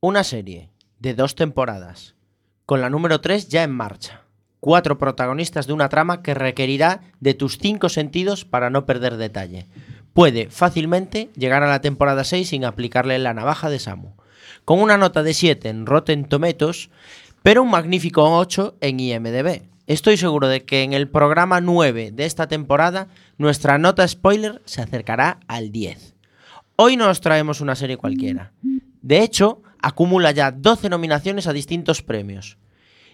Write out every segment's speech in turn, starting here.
Una serie de dos temporadas, con la número 3 ya en marcha. Cuatro protagonistas de una trama que requerirá de tus cinco sentidos para no perder detalle. Puede fácilmente llegar a la temporada 6 sin aplicarle la navaja de Samu. Con una nota de 7 en Rotten Tomatoes, pero un magnífico 8 en IMDB. Estoy seguro de que en el programa 9 de esta temporada nuestra nota spoiler se acercará al 10. Hoy no os traemos una serie cualquiera. De hecho, acumula ya 12 nominaciones a distintos premios.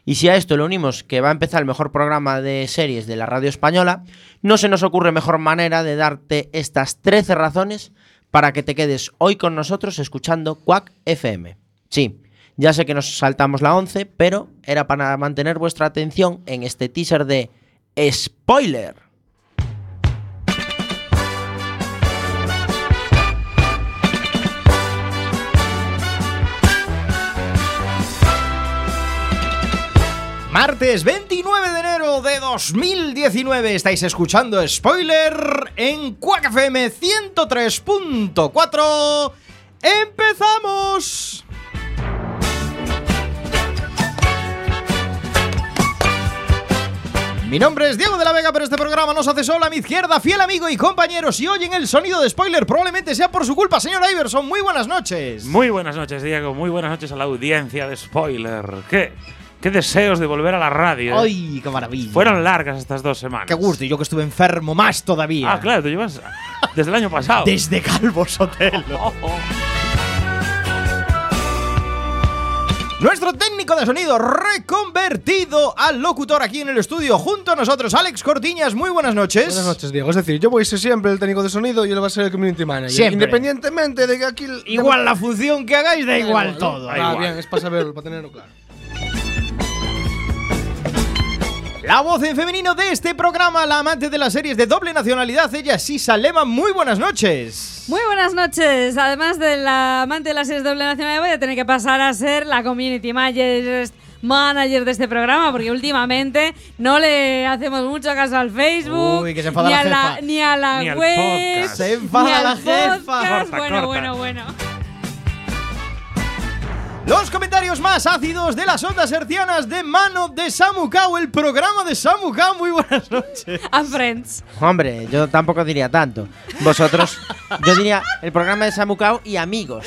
Y si a esto le unimos que va a empezar el mejor programa de series de la radio española, no se nos ocurre mejor manera de darte estas 13 razones para que te quedes hoy con nosotros escuchando Quack FM. Sí, ya sé que nos saltamos la 11, pero era para mantener vuestra atención en este teaser de Spoiler. Martes 29 de enero de 2019 estáis escuchando Spoiler en Quack FM 103.4. ¡Empezamos! Mi nombre es Diego de la Vega, pero este programa nos hace solo a mi izquierda, fiel amigo y compañero. Si oyen el sonido de spoiler, probablemente sea por su culpa, señor Iverson. Muy buenas noches. Muy buenas noches, Diego. Muy buenas noches a la audiencia de spoiler. ¿Qué? Qué deseos de volver a la radio. ¿eh? ¡Ay, qué maravilla! Fueron largas estas dos semanas. ¡Qué gusto! Y yo que estuve enfermo más todavía. Ah, claro, tú llevas desde el año pasado. Desde Calvo Sotelo. Oh, oh. Nuestro técnico de sonido reconvertido al locutor aquí en el estudio junto a nosotros, Alex Cortiñas. Muy buenas noches. Buenas noches, Diego. Es decir, yo voy a ser siempre el técnico de sonido y él va a ser el community manager. Siempre. Independientemente de que aquí. Igual la función que hagáis, da igual todo. Ah, igual. bien, es para saberlo, para tenerlo claro. La voz en femenino de este programa, la amante de las series de doble nacionalidad, ella Sisa Lema. Muy buenas noches. Muy buenas noches. Además de la amante de las series de doble nacional, voy a tener que pasar a ser la community manager, manager de este programa, porque últimamente no le hacemos mucho caso al Facebook, Uy, que se enfada ni, la a la, jefa. ni a la Ni al web, podcast. Se enfada ni al la jefa. podcast. Corta, bueno, corta. bueno, bueno. Los comentarios más ácidos de las ondas hercianas de mano de Samukao, el programa de Samukao. Muy buenas noches. A Friends. Hombre, yo tampoco diría tanto. Vosotros, yo diría el programa de Samukao y amigos.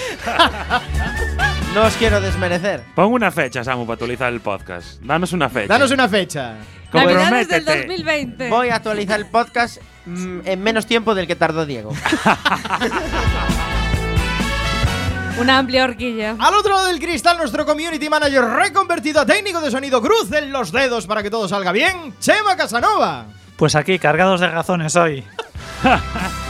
No os quiero desmerecer. Pon una fecha, Samu, para actualizar el podcast. Danos una fecha. Danos una fecha. Navidades del Comprométete. 2020. Voy a actualizar el podcast mm, en menos tiempo del que tardó Diego. Una amplia horquilla. Al otro lado del cristal, nuestro community manager reconvertido a técnico de sonido. Crucen los dedos para que todo salga bien. Chema Casanova. Pues aquí, cargados de razones hoy.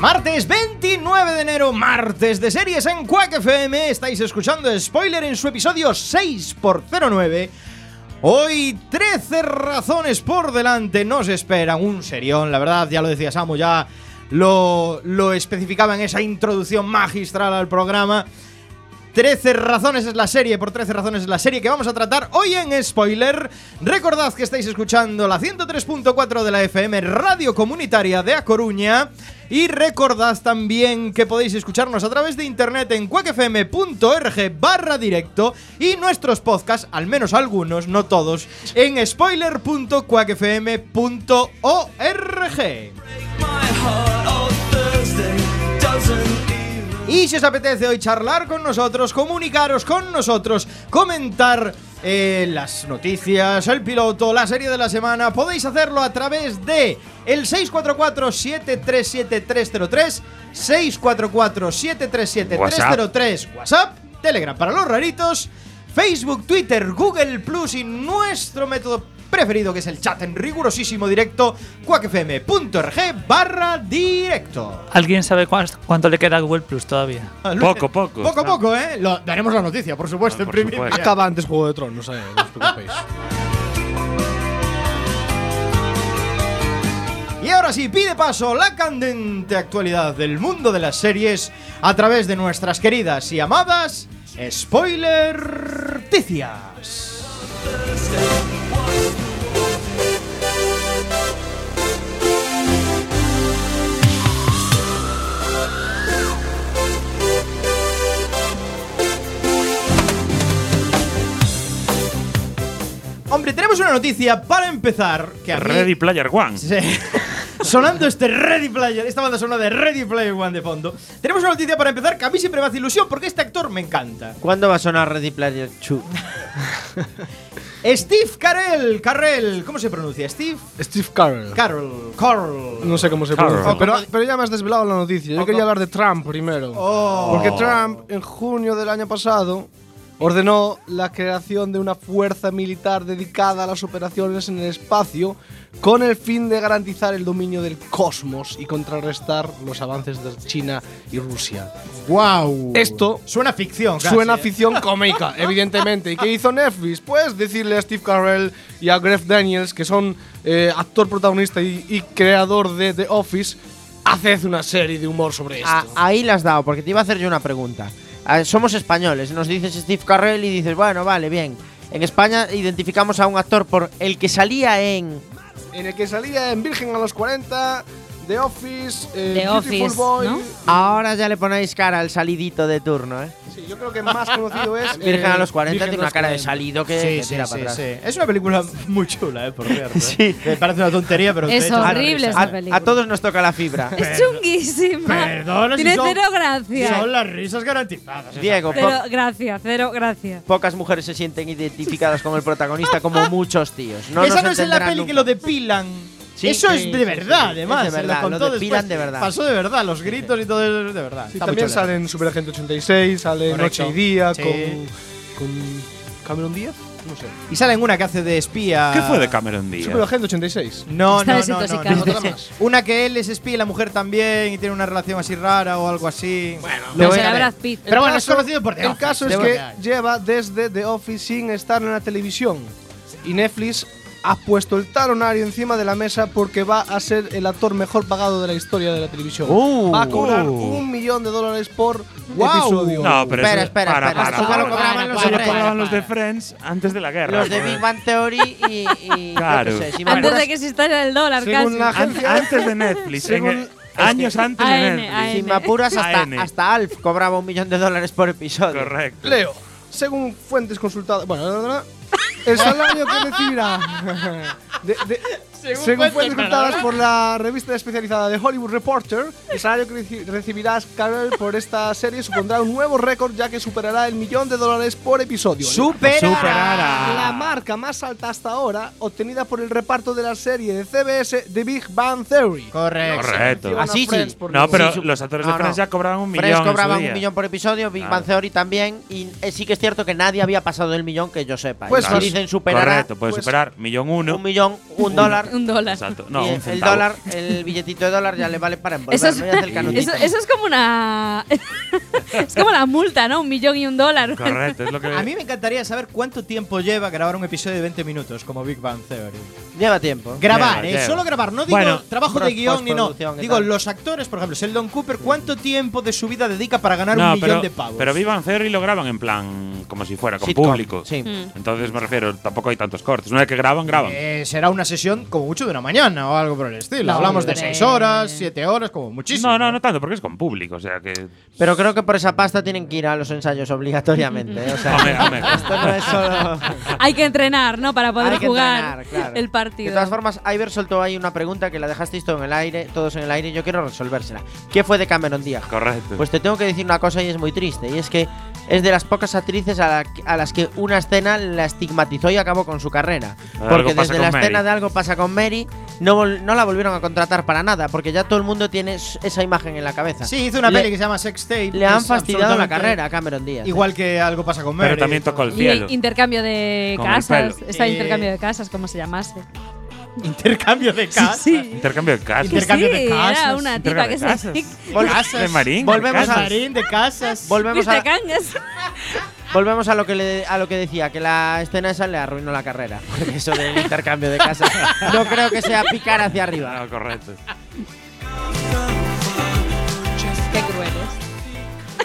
Martes 29 de enero, martes de series en Quack FM. Estáis escuchando Spoiler en su episodio 6x09. Hoy 13 razones por delante nos esperan. Un serión, la verdad, ya lo decía Samu, ya lo, lo especificaba en esa introducción magistral al programa. 13 razones es la serie, por 13 razones es la serie que vamos a tratar hoy en Spoiler. Recordad que estáis escuchando la 103.4 de la FM Radio Comunitaria de A Coruña. Y recordad también que podéis escucharnos a través de internet en cuacfm.org barra directo y nuestros podcasts, al menos algunos, no todos, en spoiler.cuacfm.org. Y si os apetece hoy charlar con nosotros, comunicaros con nosotros, comentar eh, las noticias, el piloto, la serie de la semana, podéis hacerlo a través de el 644-737-303, 644-737-303, WhatsApp, Telegram para los raritos, Facebook, Twitter, Google Plus y nuestro método preferido que es el chat en rigurosísimo directo, cuacfm.org barra directo. ¿Alguien sabe cuán- cuánto le queda a Google Plus todavía? Poco, poco. Poco a poco, ¿eh? Lo, daremos la noticia, por supuesto, Ah, en primicia. supuesto. Acaba antes Juego de Tronos, eh, no os preocupéis. Y ahora sí, pide paso la candente actualidad del mundo de las series a través de nuestras queridas y amadas Spoiler Hombre, tenemos una noticia para empezar. Que a mí- Ready Player One. Sí. Sonando este Ready Player, esta banda sonora de Ready Player One de fondo. Tenemos una noticia para empezar que a mí siempre me hace ilusión porque este actor me encanta. ¿Cuándo va a sonar Ready Player 2? Steve Carell, Carell, ¿cómo se pronuncia? Steve Steve Carell. Carell, Carell. No sé cómo se pronuncia, pero, pero ya me has desvelado la noticia. Yo quería hablar de Trump primero. Oh. Porque Trump, en junio del año pasado, ordenó la creación de una fuerza militar dedicada a las operaciones en el espacio con el fin de garantizar el dominio del cosmos y contrarrestar los avances de China y Rusia. Wow. Esto suena ficción. casi, Suena ¿eh? ficción cómica, evidentemente. ¿Y qué hizo Netflix? Pues decirle a Steve Carell y a Greg Daniels, que son eh, actor protagonista y, y creador de The Office, haced una serie de humor sobre esto. A- ahí la has dado, porque te iba a hacer yo una pregunta. Somos españoles, nos dices Steve Carell y dices, bueno, vale, bien. En España identificamos a un actor por el que salía en. En el que salía en Virgen a los 40, The Office, eh, The Office, Boy. ¿no? Ahora ya le ponéis cara al salidito de turno, ¿eh? Sí, yo creo que más conocido es. Virgen eh, a los 40 Virgen tiene a una cara de 40. salido que, Sí, que sí, tira sí, para atrás. sí. Es una película muy chula, eh, por cierto. Sí. Me parece una tontería, pero Es horrible esa A, película. a todos nos toca la fibra. Es chunguísima. Perdona si Tiene son- cero gracia. Son las risas garantizadas. Diego, Cero gracia, cero gracia. pocas mujeres se sienten identificadas con el protagonista como muchos tíos. No Esa nos no es en la peli nunca. que lo depilan. Sí, eso sí, es de verdad, sí, sí. además. Es de verdad, contó lo depilan después. de verdad. Pasó de verdad, los gritos y todo eso es de verdad. También chula. sale en Superagente 86, sale Correcto. Noche y Día Sí. con, con Cameron Díaz. No sé. Y sale en una que hace de espía. ¿Qué fue de Cameron Díaz? Superagente 86. No, no, no, no, no. Una que él es espía y la mujer también y tiene una relación así rara o algo así. Bueno, Pero será Brad Pitt. Pero bueno, El es conocido por The El Office, caso es que lleva desde The Office sin estar en la televisión. Y Netflix ha puesto el talonario encima de la mesa porque va a ser el actor mejor pagado de la historia de la televisión. Uh. va a cobrar Uh. un millón de dólares por episodio. No, pero Espera, espera, para, espera. para, Esto ya para, lo cobraban los de Friends. los de Friends antes de la guerra. Los de. Big Bang Theory y. Claro. sé, si Antes de que existiera el dólar, Según casi. la An- agencia antes de Netflix. Según- años antes de Netflix. AN. Si me apuras, hasta, Alf cobraba un millón de dólares por episodio. Correcto. Leo, según fuentes consultadas. Bueno, el salario que recibirá. de- de- según, fuentes consultadas por la revista especializada de Hollywood Reporter, el salario que reci- recibirá Carell por esta serie supondrá un nuevo récord, ya que superará el millón de dólares por episodio. Supera. La marca más alta hasta ahora, obtenida por el reparto de la serie de CBS The Big Bang Theory. Correcto. Correcto. Menciona Así sí. No, pero los actores de no, Friends no. ya cobraban un millón. Cobraban un millón por episodio, Big Claro. Bang Theory también. Y eh, sí que es cierto que nadie había pasado del millón que yo sepa. Pues y. dicen superará Correcto, puede pues, superar millón uno. un millón, un dólar. Un dólar. Exacto. No, y un el dólar, el billetito de dólar ya le vale para envolverlo Eso es, y hacer eso, eso es como una. es como la multa, ¿no? Un millón y un dólar. Correcto, es lo que. A mí me encantaría saber cuánto tiempo lleva grabar un episodio de 20 minutos como Big Bang Theory. Lleva tiempo. Grabar, Lleva, eh, lleva. solo grabar, no digo Bueno, trabajo de guion ni no. Digo, tal. los actores, por ejemplo, Sheldon Cooper, ¿cuánto tiempo de su vida dedica para ganar no, un millón pero, de pavos? pero Big Bang Theory lo graban en plan como si fuera con Sitcom, público. Sí. Mm. Entonces me refiero, tampoco hay tantos cortes. Una vez que graban, graban. Eh, será una sesión como mucho de una mañana o algo por el estilo. No, Hablamos de hombre. 6 horas, 7 horas, como muchísimo. no, no, no tanto, porque es con público. O sea que. Pero creo que por esa pasta tienen que ir a los ensayos obligatoriamente. ¿eh? O sea, esto no es solo. Hay que entrenar, ¿no? Para poder jugar entrenar, claro. el De partido. todas formas, Iver soltó ahí una pregunta que la dejasteis todo en el aire, todos en el aire, y yo quiero resolvérsela. ¿Qué fue de Cameron Díaz? Correcto. Pues te tengo que decir una cosa y es muy triste, y es que es de las pocas actrices a, la- a las que una escena la estigmatizó y acabó con su carrera. Porque desde la escena Mary. de Algo pasa con Mary, no, no la volvieron a contratar para nada, porque ya todo el mundo tiene esa imagen en la cabeza. Sí, hizo una Le- peli que se llama Sex Tape. Le han fastidiado la carrera a Cameron Díaz. ¿eh? Igual que algo pasa con Mary. pero también tocó el Y cielo. intercambio de Con casas. Está Eh, intercambio de casas, como se llamase. Intercambio de casa. Sí. Intercambio de casas. Intercambio de sí, casas, Era una tipa que de se. casas. Vol- Casas. De Marín. Volvemos de a- casas. Marín de casas. Volvemos Viste a. volvemos a lo que le- a lo que decía, que la escena esa le arruinó la carrera. Porque eso del intercambio de casas no creo que sea picar hacia arriba. No, correcto. Qué crueles.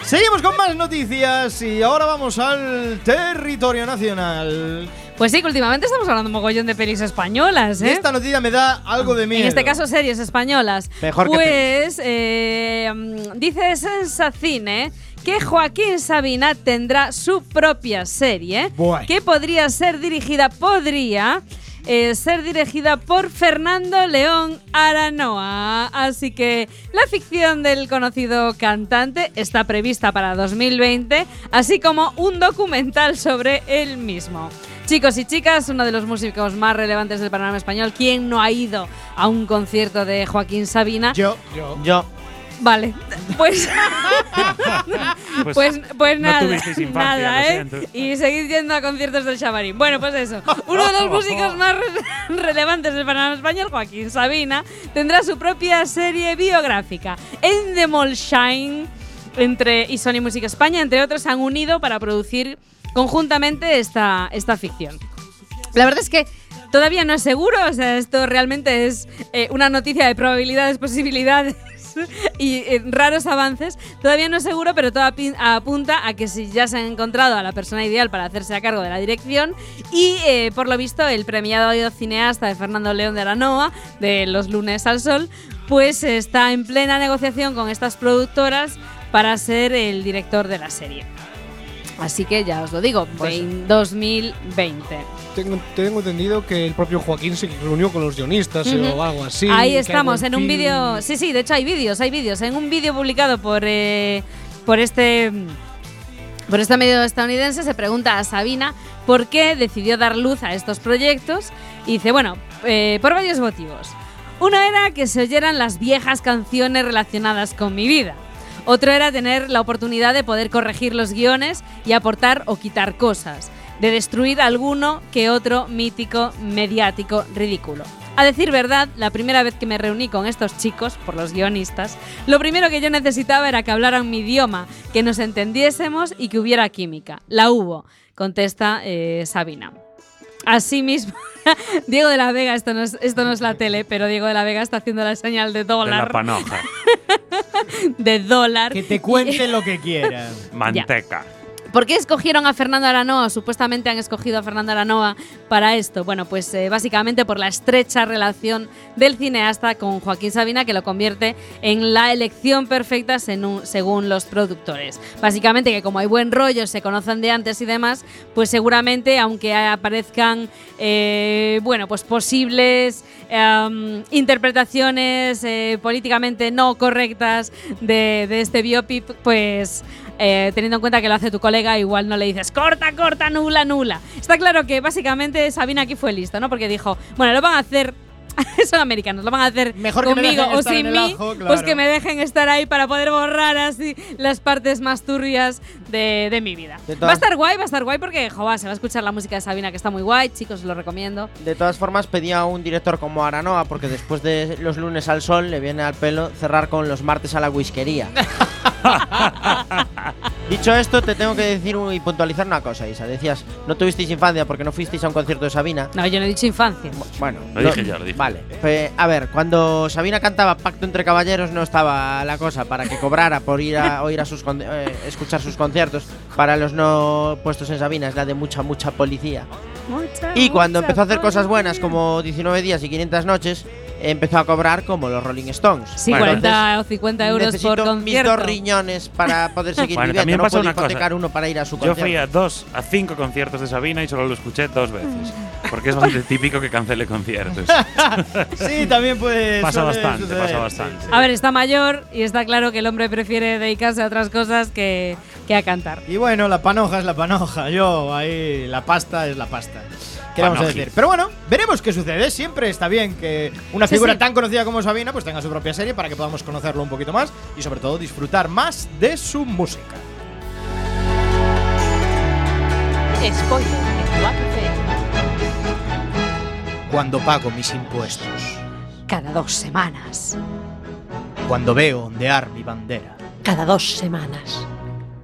Seguimos con más noticias y ahora vamos al territorio nacional. Pues sí, que últimamente estamos hablando un mogollón de pelis españolas, Y ¿eh? esta noticia me da algo de miedo. En este caso, series españolas. Mejor que pues, eh, mm, dice Sensacine que Joaquín Sabina tendrá su propia serie que podría ser dirigida, podría eh, ser dirigida por Fernando León Aranoa. Así que la ficción del conocido cantante está prevista para 2020, así como un documental sobre él mismo. Chicos y chicas, uno de los músicos más relevantes del panorama español, ¿quién no ha ido a un concierto de Joaquín Sabina? Yo. Yo. Vale, pues Pues, pues, pues nada, infancia, nada, ¿eh? Y seguid yendo a conciertos del Chavarín. Bueno, pues eso. Uno de los músicos más re- relevantes del panorama español, Joaquín Sabina, tendrá su propia serie biográfica. Endemol Shine entre y Sony Music España, entre otros, se han unido para producir conjuntamente esta, esta ficción. La verdad es que todavía no es seguro, o sea, esto realmente es eh, una noticia de probabilidades, posibilidades y eh, raros avances. Todavía no es seguro, pero todo apunta a que si ya se han encontrado a la persona ideal para hacerse a cargo de la dirección y eh, por lo visto el premiado cineasta de Fernando León de Aranoa de Los lunes al sol, pues está en plena negociación con estas productoras para ser el director de la serie. Así que ya os lo digo, Pues- vein- 2020. Tengo, tengo entendido que el propio Joaquín se reunió con los guionistas Ujú. o algo así. Ahí estamos, en un vídeo. Sí, sí, de hecho hay vídeos, hay vídeos. En un vídeo publicado por, eh, por este. Por este medio estadounidense se pregunta a Sabina por qué decidió dar luz a estos proyectos y dice, bueno, eh, por varios motivos. Uno era que se oyeran las viejas canciones relacionadas con mi vida. Otro era tener la oportunidad de poder corregir los guiones y aportar o quitar cosas, de destruir alguno que otro mítico, mediático, ridículo. A decir verdad, la primera vez que me reuní con estos chicos, por los guionistas, lo primero que yo necesitaba era que hablaran mi idioma, que nos entendiésemos y que hubiera química. La hubo, contesta eh, Sabina. Asimismo, Diego de la Vega, esto no, es, esto no es la tele, pero Diego de la Vega está haciendo la señal de de la dólar. panoja. De dólar. Que te cuente lo que quieran. Manteca. ¿Por qué escogieron a Fernando Aranoa? Supuestamente han escogido a Fernando Aranoa para esto. Bueno, pues eh, básicamente por la estrecha relación del cineasta con Joaquín Sabina, que lo convierte en la elección perfecta según los productores. Básicamente que como hay buen rollo, se conocen de antes y demás, pues seguramente, aunque aparezcan, eh, bueno, pues posibles em, interpretaciones eh, políticamente no correctas de, de este biopic, pues eh, teniendo en cuenta que lo hace tu colega, igual no le dices corta, corta, nula, nula. Está claro que básicamente Sabina aquí fue listo, ¿no? Porque dijo, bueno, lo van a hacer. Son americanos, lo van a hacer Mejor conmigo o sin mí, ajo, pues que me dejen estar ahí para poder borrar así las partes más turbias de, de mi vida. De Va a estar guay, va a estar guay porque, joder, se va a escuchar la música de Sabina que está muy guay, chicos, os lo recomiendo. De todas formas, pedía un director como Aranoa, porque después de los lunes al sol le viene al pelo cerrar con los martes a la whiskería. Dicho esto, te tengo que decir un- y puntualizar una cosa, Isa. Decías, no tuvisteis infancia porque no fuisteis a un concierto de Sabina. No, yo no he dicho infancia. Bueno, Lo dije lo dije. Vale, pues, a ver, cuando Sabina cantaba Pacto entre Caballeros no estaba la cosa para que cobrara por ir a oír a sus con- eh, escuchar sus conciertos. Para los no puestos en Sabina es la de mucha mucha policía. Y cuando empezó a hacer cosas buenas como 19 días y 500 noches, empezó a cobrar como los Rolling Stones. Sí, Bueno, 40 o 50 euros Necesito por mis concierto. dos riñones para poder seguir Bueno, viviendo. también No pasa puedo una cosa. hipotecar uno para ir a su Yo concierto. fui a dos, a cinco conciertos de Sabina y solo lo escuché dos veces. Porque es bastante típico que cancele conciertos. Sí, también puede. Pasa bastante, suceder, pasa sí, bastante. sí. A ver, está mayor y está claro que el hombre prefiere dedicarse a otras cosas que, que a cantar. Y bueno, la panoja es la panoja. Yo ahí, la pasta es la pasta. ¿Qué vamos a Panoji. decir? Pero bueno, veremos qué sucede. Siempre está bien que una Sí, figura sí. tan conocida como Sabina pues tenga su propia serie para que podamos conocerlo un poquito más y sobre todo disfrutar más de su música. Spoiler. Cuando pago mis impuestos, Cada dos semanas. cuando veo ondear mi bandera, Cada dos semanas.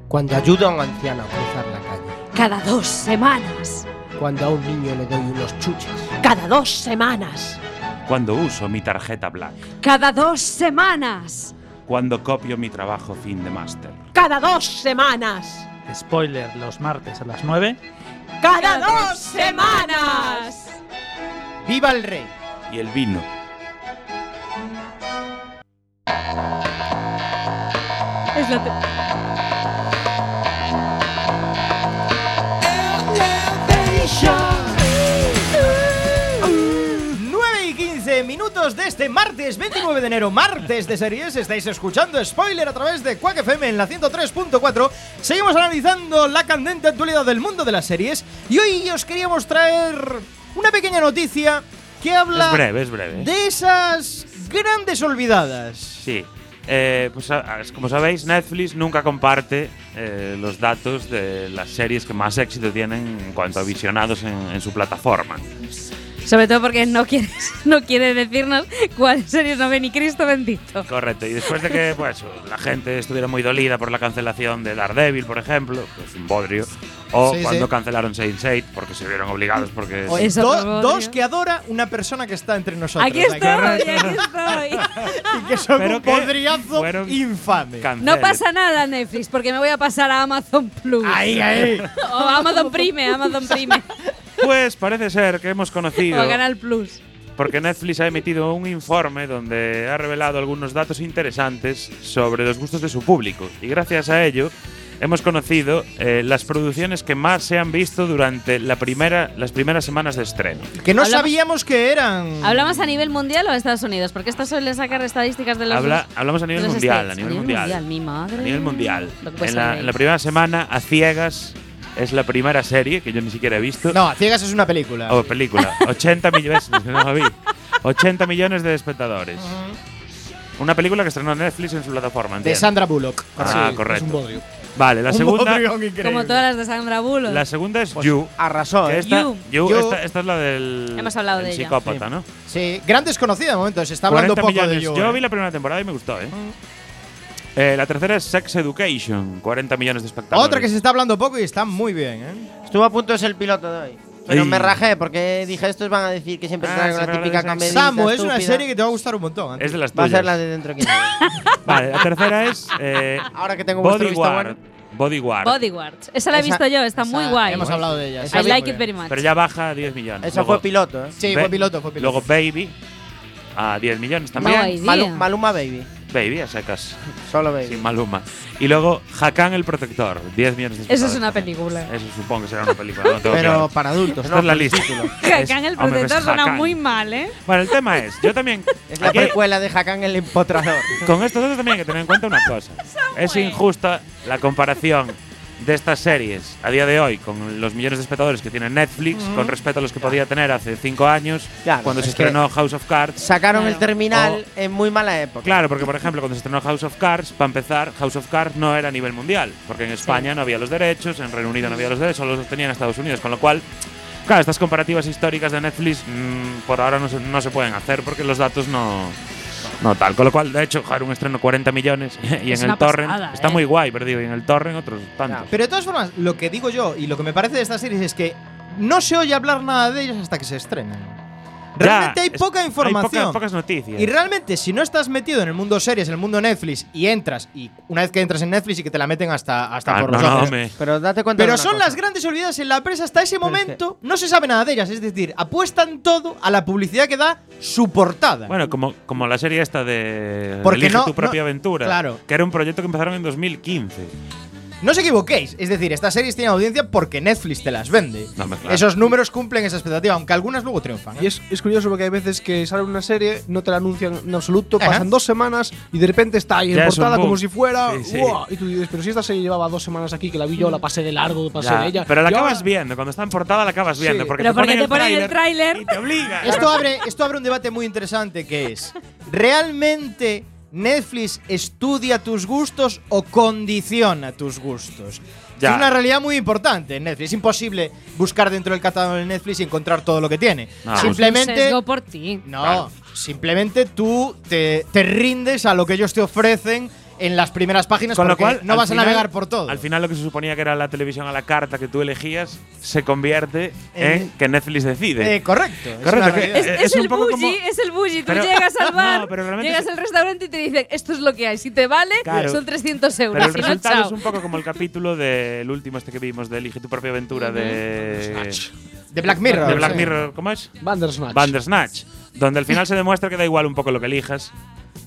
Cuando ayudo a un anciano a cruzar la calle. Cada dos semanas. Cuando a un niño le doy unos chuches. Cada dos semanas. Cuando uso mi tarjeta Black. Cada dos semanas. Cuando copio mi trabajo fin de máster. Cada dos semanas. Spoiler los martes a las 9. ¡Cada dos semanas! ¡Viva el rey! Y el vino. Es lo minutos de este martes 29 de enero, martes de series. Estáis escuchando Spoiler a través de Quack FM en la 103.4. Seguimos analizando la candente actualidad del mundo de las series. Y hoy os queríamos traer una pequeña noticia que habla Es breve, es breve. de esas grandes olvidadas. Sí. Eh, pues como sabéis, Netflix nunca comparte eh, los datos de las series que más éxito tienen en cuanto a visionados en, en su plataforma. Sobre todo porque no quiere, no quiere decirnos cuáles series no ve ni Cristo bendito. Correcto. Y después de que pues, la gente estuviera muy dolida por la cancelación de Daredevil, por ejemplo, pues un bodrio, o Sí, cuando sí. cancelaron Saint porque se vieron obligados porque Oye, Eso do- dos que adora una persona que está entre nosotros. Aquí estoy, aquí estoy. Y que son Pero un podriazo infame. canceles. No pasa nada, Netflix, porque me voy a pasar a Amazon Plus. Ahí, ahí. O Amazon Prime, Amazon Prime. Pues parece ser que hemos o conocido a Canal Plus. porque Netflix ha emitido un informe donde ha revelado algunos datos interesantes sobre los gustos de su público. Y gracias a ello hemos conocido eh, las producciones que más se han visto durante la primera, las primeras semanas de estreno. Que no Hablamos- sabíamos que eran. ¿Hablamos a nivel mundial o de Estados Unidos? Porque esto suele sacar estadísticas de los. Habla- hablamos a nivel mundial, States. a nivel mundial. mi madre. A nivel mundial. Puede En la, en la primera semana, A Ciegas es la primera serie que yo ni siquiera he visto. No, Ciegas es una película. O película. 80 millones. no lo vi. 80 millones de espectadores. Una película que estrenó Netflix en su plataforma. de. Sandra Bullock. Ah, Sí, correcto. Es un bodrio. Vale, la Un segunda. Como todas las de Sandra Bullock. La segunda es Pues You. Arrasó, ¿eh? esta, You. You. Esta, esta es la del. Hemos hablado el de ella. psicópata, ¿no? Sí, gran desconocida de momento. Se está hablando 40 poco millones. de You. Yo ¿eh? vi la primera temporada y me gustó, ¿eh? Eh, la tercera es Sex Education, 40 millones de espectadores. Otra que se está hablando poco y está muy bien, ¿eh? Estuvo a punto de ser el piloto de hoy. Pero Ey. me rajé porque dije, estos van a decir que siempre Ah, traigo la típica comedia. Samu, es una serie que te va a gustar un montón. ¿eh? Es de las Va a tuyas. ser la de dentro de 15 días. Vale, la tercera es eh, Ahora que tengo Bodyguard. Bodyguard. Bodyguards. Esa la he Esa- visto yo, está muy Esa- guay. Hemos hablado de ella. Esa I like it very much. Pero ya baja a 10 millones. Eso Luego- fue piloto, ¿eh? Sí, fue piloto, fue piloto. Luego Baby a 10 millones también. Maluma Baby. Baby, a secas. Solo Baby. Sin Maluma. Y luego Hakan el Protector, 10 millones de Eso es una también. película. Eso supongo que será una película. no tengo Pero claro. para adultos, Esta ¿no? es la lista. título. Hakan el protector suena muy mal, ¿eh? Bueno, el tema es, yo también. Es la aquí- precuela de Hakan el empotrador. con estos datos también hay que tener en cuenta una cosa. es injusta la comparación de estas series a día de hoy con los millones de espectadores que tiene Netflix con respecto a los que podía tener hace 5 años Claro, cuando se estrenó House of Cards. Sacaron el terminal O- en muy mala época. Claro, porque por ejemplo, cuando se estrenó House of Cards, para empezar, House of Cards no era a nivel mundial, porque en España no había los derechos, en Reino Unido no había los derechos, solo los tenían en Estados Unidos, con lo cual, claro, estas comparativas históricas de Netflix mm, por ahora no se, no se pueden hacer porque los datos no, no tal. Con lo cual, de hecho, joder, un estreno 40 millones y Es en el torrent pasada, está ¿eh? muy guay, pero digo, y en el torrent otros tantos. Pero de todas formas, lo que digo yo y lo que me parece de estas series es que no se oye hablar nada de ellas hasta que se estrenan. Ya, Realmente hay es- poca Hay información. poca- pocas noticias. Y realmente, si no estás metido en el mundo series, en el mundo Netflix, y entras, y una vez que entras en Netflix y que te la meten hasta, hasta Ah, por no, los no, ojos. hombre. Pero date cuenta Pero son cosa. las grandes olvidadas en la prensa hasta ese momento. No se sabe nada de ellas. Es decir, apuestan todo a la publicidad que da su portada. Bueno, como, como la serie esta de Porque Elige no- tu propia no- aventura, claro. que era un proyecto que empezaron en 2015. No os equivoquéis. Es decir, estas series tienen audiencia porque Netflix te las vende. No, hombre, claro. Esos números cumplen esa expectativa, aunque algunas luego triunfan. ¿eh? Y es, es curioso porque hay veces que sale una serie, no te la anuncian en absoluto, Ajá. pasan dos semanas y de repente está ahí Ya en portada como si fuera. Sí, sí. ¡guau! Y tú dices, pero si esta serie llevaba dos semanas aquí, que la vi yo, la pasé de largo, pasé Ya, de ella. Pero la acabas ahora- viendo, cuando está en portada la acabas viendo. Sí. Porque Pero te porque ponen te ponen el tráiler tráiler. y te obliga. Esto abre, esto abre un debate muy interesante que es, ¿realmente Netflix estudia tus gustos o condiciona tus gustos? Ya. Es una realidad muy importante en Netflix. Es imposible buscar dentro del catálogo de Netflix y encontrar todo lo que tiene. No. Un Simplemente... sesgo por ti. No, simplemente tú te, te rindes a lo que ellos te ofrecen en las primeras páginas Con lo cual, no vas final- a navegar por todo. Al final, lo que se suponía que era la televisión a la carta que tú elegías se convierte En- en que Netflix decide. Eh, correcto. es Correcto, una que- realidad. Es, es es un el poco bougie, como- es el bougie. Tú Pero- llegas al bar, llegas al restaurante y te dicen, esto es lo que hay. Si te vale, Claro. son 300 euros. Pero el si resultado chao. es un poco como el capítulo del último este que vimos de Elige tu propia aventura de, De Black Mirror. de Black sí. Mirror. ¿Cómo es? Bandersnatch. Bandersnatch. Donde al final se demuestra que da igual un poco lo que elijas,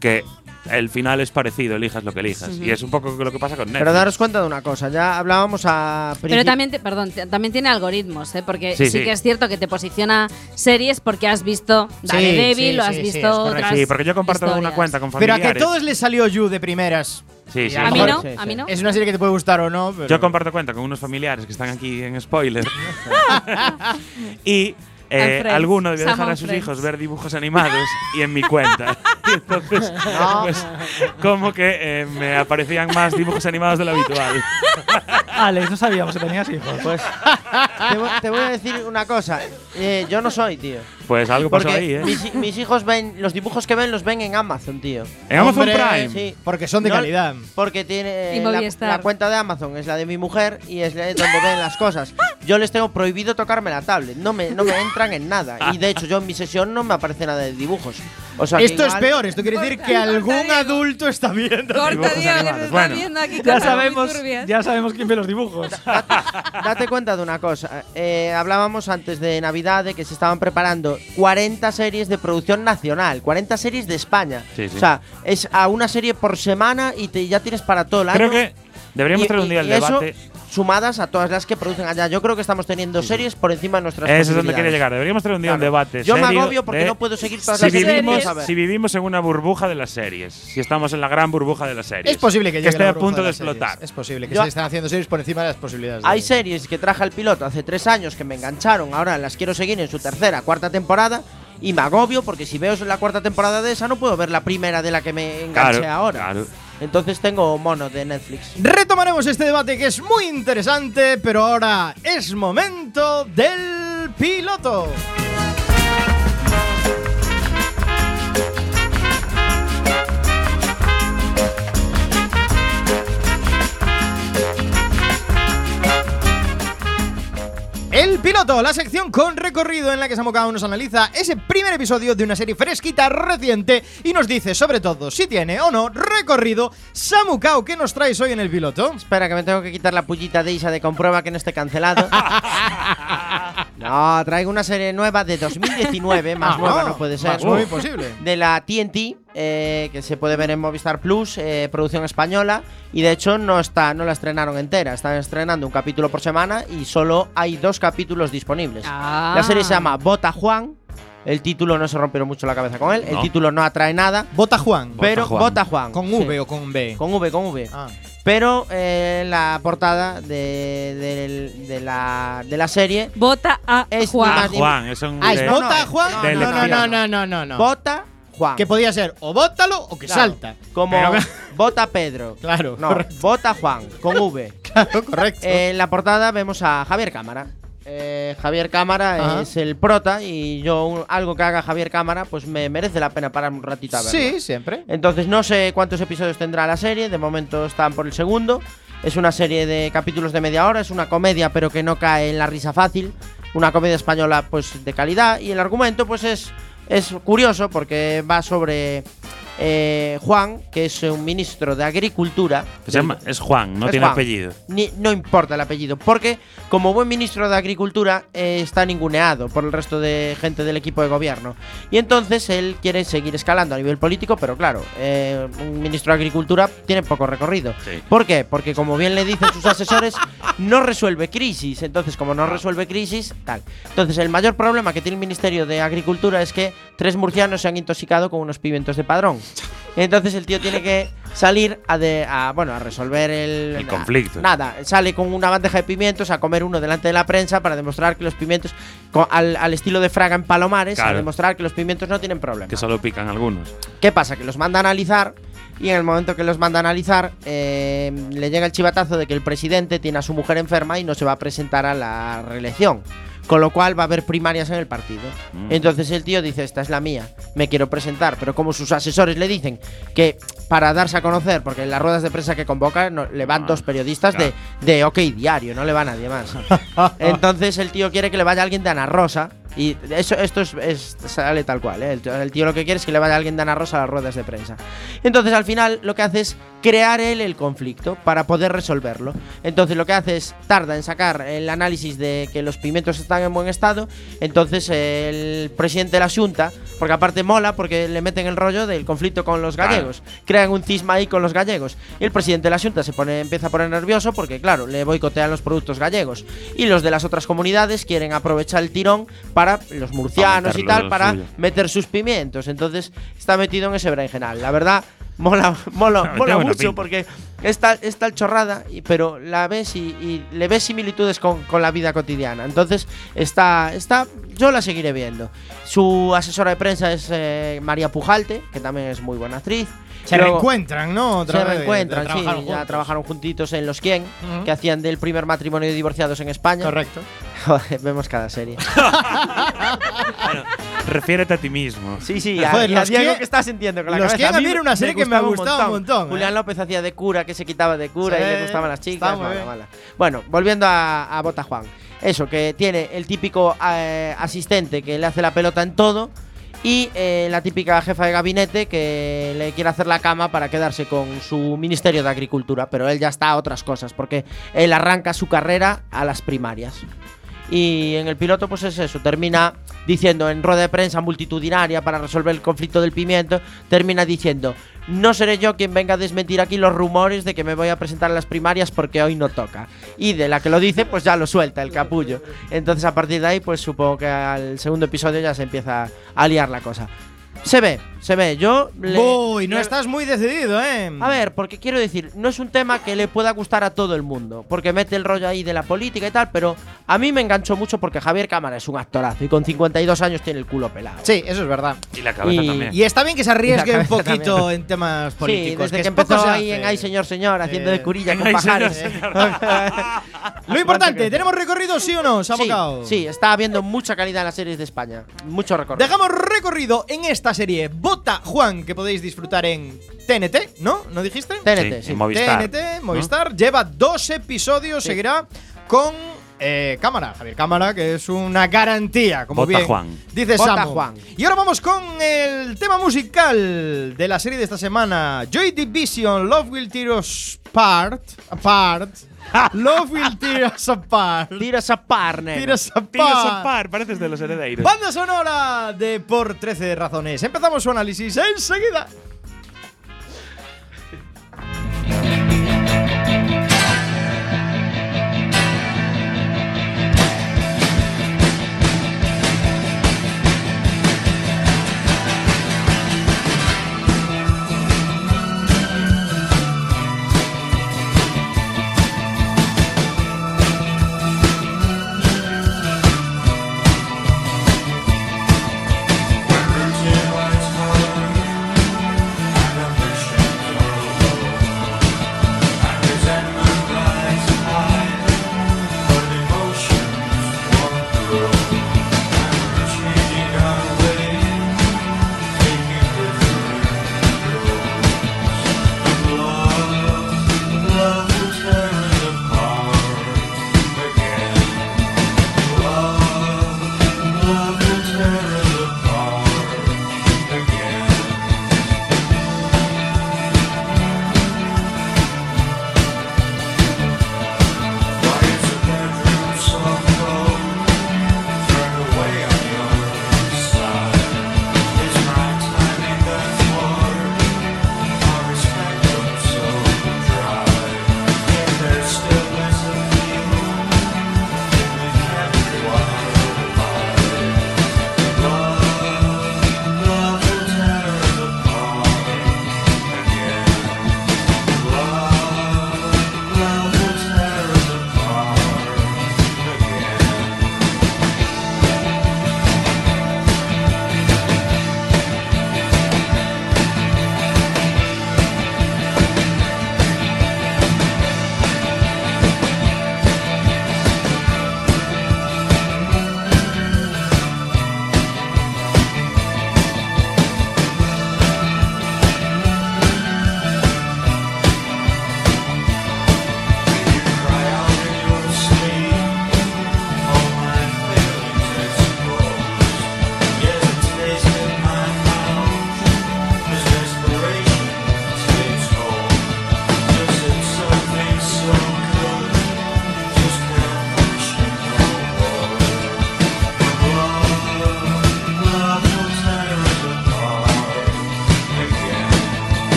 que el final es parecido, elijas lo que elijas. Y es un poco lo que pasa con Netflix. Pero daros cuenta de una cosa, ya hablábamos a Pero también, te- perdón, te- también tiene algoritmos, ¿eh? porque sí, Sí, sí. que es cierto que te posiciona series porque has visto Daredevil sí, o has visto otras Sí, porque yo comparto una cuenta con Pero a familiares. que todos les salió You de primeras. Sí, sí. A mí no, a mí no. Es una serie que te puede gustar o no. Pero Yo comparto cuenta con unos familiares que están aquí en spoiler. y eh, alguno debe Sam dejar a sus Friends. hijos ver dibujos animados y en mi cuenta. Y entonces, pues, como que eh, me aparecían más dibujos animados de lo habitual. Alex, no sabíamos que tenías hijos. Pues te, voy- te voy a decir una cosa. eh, yo no soy, tío. Pues algo pasó ahí, ¿eh? mis, hi- mis hijos ven, los dibujos que ven los ven en Amazon, tío. En Amazon Hombre, Prime. Sí. Porque son de No- calidad. Porque tiene Y la, cuenta de Amazon es la de mi mujer y es donde ven las cosas. Yo les tengo prohibido tocarme la tablet, no me, no me entran en nada. Y de hecho yo en mi sesión no me aparece nada de dibujos. O sea, que Esto es peor. Esto quiere decir que algún adulto está viendo. Corta, Dibujos que animados. Bueno. viendo aquí Ya sabemos, ya sabemos quién ve los dibujos. Date cuenta de una cosa. eh, hablábamos antes de Navidad de que se estaban preparando 40 series de producción nacional, 40 series de España. Sí, sí. O sea, es a una serie por semana y te, ya tienes para todo el año. Creo que deberíamos Y- traer un día el y eso, debate. Sumadas a todas las que producen allá. Yo creo que estamos teniendo series por encima de nuestras Eso es donde quería llegar. Deberíamos traer un día un Claro. debate. Yo me serio agobio porque de no puedo seguir todas si las series. vivimos, ver. si vivimos en una burbuja de las series. Si estamos en la gran burbuja de las series. Es posible que llegue esté a punto de series. explotar. Es posible que Yo- se están haciendo series por encima de las posibilidades. de- Hay series que traje al piloto hace tres años que me engancharon, ahora las quiero seguir en su tercera, cuarta temporada y me agobio porque si veo la cuarta temporada de esa no puedo ver la primera de la que me enganché Claro, ahora. claro. Entonces tengo mono de Netflix. Retomaremos este debate que es muy interesante, pero ahora es momento del piloto. Piloto, la sección con recorrido en la que Samucao nos analiza ese primer episodio de una serie fresquita reciente y nos dice sobre todo si tiene o no recorrido. Samucao, ¿qué nos traes hoy en el piloto? Espera, que me tengo que quitar la pullita de Isa de comprueba que no esté cancelado. no, traigo una serie nueva de 2019, más Ah, nueva no puede ser. Más muy posible. de la TNT, eh, que se puede ver en Movistar Plus, eh, producción española, y de hecho no está, no la estrenaron entera, están estrenando un capítulo por semana y solo hay dos capítulos disponibles. Ah. La serie se llama Bota Juan. El título no se rompieron mucho la cabeza con él. El No. título no atrae nada. Bota Juan. pero Juan. Bota Juan. ¿Con sí. V o con B? Con V, con V. Ah. Pero eh, la portada de, del- de la, de la serie Vota a Es Juan. Juan, es un. Ah, es de- no, ¿Bota no, Juan? no, de No, no, no, elección. no, no, no, no. Bota Juan. Que podía ser o bótalo o que Claro, salta. Como Pero- Bota Pedro. Claro, No, correcto. Bota Juan, con V. Claro, correcto. en la portada vemos a Javier Cámara. Eh, Javier Cámara Ajá. es el prota y yo un- algo que haga Javier Cámara pues me merece la pena parar un ratito a verlo. sí, siempre. Entonces no sé cuántos episodios tendrá la serie, de momento están por el segundo. Es una serie de capítulos de media hora, es una comedia pero que no cae en la risa fácil, una comedia española pues de calidad y el argumento pues es, es curioso porque va sobre eh, Juan, que es un ministro de Agricultura. Se llama- es Juan, no Es tiene Juan. apellido. Ni- no importa el apellido, porque como buen ministro de Agricultura eh, está ninguneado por el resto de gente del equipo de gobierno. Y entonces él quiere seguir escalando a nivel político, pero claro, eh, un ministro de Agricultura tiene poco recorrido. Sí. ¿Por qué? Porque como bien le dicen sus asesores, no resuelve crisis. Entonces, como no resuelve crisis, tal. Entonces, el mayor problema que tiene el Ministerio de Agricultura es que tres murcianos se han intoxicado con unos pimientos de padrón. Entonces el tío tiene que salir a, de, a, bueno, a resolver el, El conflicto. Nada, sale con una bandeja de pimientos a comer uno delante de la prensa para demostrar que los pimientos, co- al, al estilo de Fraga en Palomares, a Claro. demostrar que los pimientos no tienen problema. Que solo pican algunos. ¿Qué pasa? Que los manda a analizar y en el momento que los manda a analizar eh, le llega el chivatazo de que el presidente tiene a su mujer enferma y no se va a presentar a la reelección. Con lo cual va a haber primarias en el partido. Mm. Entonces el tío dice, esta es la mía, me quiero presentar. Pero como sus asesores le dicen que para darse a conocer, porque en las ruedas de prensa que convoca no- le van Ah, dos periodistas de, de OK Diario, no le va nadie más. Entonces el tío quiere que le vaya alguien de Ana Rosa. Y eso, esto es, es- sale tal cual, ¿eh? el, tío, el tío lo que quiere es que le vaya alguien de Ana Rosa a las ruedas de prensa. Entonces al final lo que hace es crear él el conflicto para poder resolverlo. Entonces lo que hace es tarda en sacar el análisis de que los pimientos están en buen estado. Entonces el presidente de la Junta, porque aparte mola porque le meten el rollo del conflicto con los gallegos, crean un cisma ahí con los gallegos. Y el presidente de la Junta se pone, empieza a poner nervioso porque claro, le boicotean los productos gallegos. Y los de las otras comunidades quieren aprovechar el tirón para los murcianos y tal, para suyo. meter sus pimientos. Entonces está metido en ese berenjenal. La verdad, mola, mola, mola mucho pinta. porque es tal, es tal chorrada, y- pero la ves y, y le ves similitudes con, con la vida cotidiana. Entonces está, está, yo la seguiré viendo. Su asesora de prensa es eh, María Pujalte, que también es muy buena actriz. Se Luego- reencuentran, ¿no? Otra se vez, de- de reencuentran, sí, trabajar ya juntos. trabajaron juntitos en Los Quién, Ujú. que hacían del primer matrimonio de divorciados en España. Correcto. Joder, vemos cada serie. Refiérete a ti mismo. Sí, sí, a, Joder, y a los Diego Quién- que está sintiendo con la los cabeza. Quién a mí me- era una serie que me gustaba gustaba un montón, ¿eh? Julián López hacía de cura, que se quitaba de cura y Sí, le gustaban las chicas. mala, mala. Bueno, volviendo a, a Bota Juan. Eso, que tiene el típico eh, asistente que le hace la pelota en todo y eh, la típica jefa de gabinete que le quiere hacer la cama para quedarse con su Ministerio de Agricultura, pero él ya está a otras cosas, porque él arranca su carrera a las primarias. Y en el piloto, pues es eso, termina diciendo en rueda de prensa multitudinaria para resolver el conflicto del pimiento, termina diciendo, no seré yo quien venga a desmentir aquí los rumores de que me voy a presentar a las primarias porque hoy no toca. Y de la que lo dice, pues ya lo suelta el capullo. Entonces a partir de ahí, pues supongo que al segundo episodio ya se empieza a liar la cosa. Se ve, se ve, yo... le- Uy, no le- estás muy decidido, ¿eh? a ver, porque quiero decir, no es un tema que le pueda gustar a todo el mundo, porque mete el rollo ahí de la política y tal, pero a mí me enganchó mucho porque Javier Cámara es un actorazo y con 52 años tiene el culo pelado. Sí, eso es verdad. Y la cabeza Y- también. Y está bien que se arriesgue un poquito también. en temas Sí, políticos. desde que, poco empezó se ahí en Ay Señor Señor haciendo Eh, de curilla en con pajares. Señor, Lo importante, ¿tenemos recorrido sí o no? ¿Se ha Sí, sí, está habiendo mucha calidad en las series de España. Mucho recorrido. Dejamos recorrido en esta serie Bota Juan, que podéis disfrutar en TNT, ¿no? ¿No dijiste? TNT, Sí, sí. en Movistar. TNT, Movistar. Lleva dos episodios, Sí. seguirá con eh, Cámara, Javier Cámara, que es una garantía, como Bota bien Juan. dice Bota Samu. Juan. Y ahora vamos con el tema musical de la serie de esta semana, Joy Division, Love Will Tear Us Apart, apart. Love Will Tear Us Apart. Tiras a par, neno. Tear Us Apart. Tiros a par, pareces de los herederos. Banda sonora de Por 13 razones. Empezamos su análisis enseguida.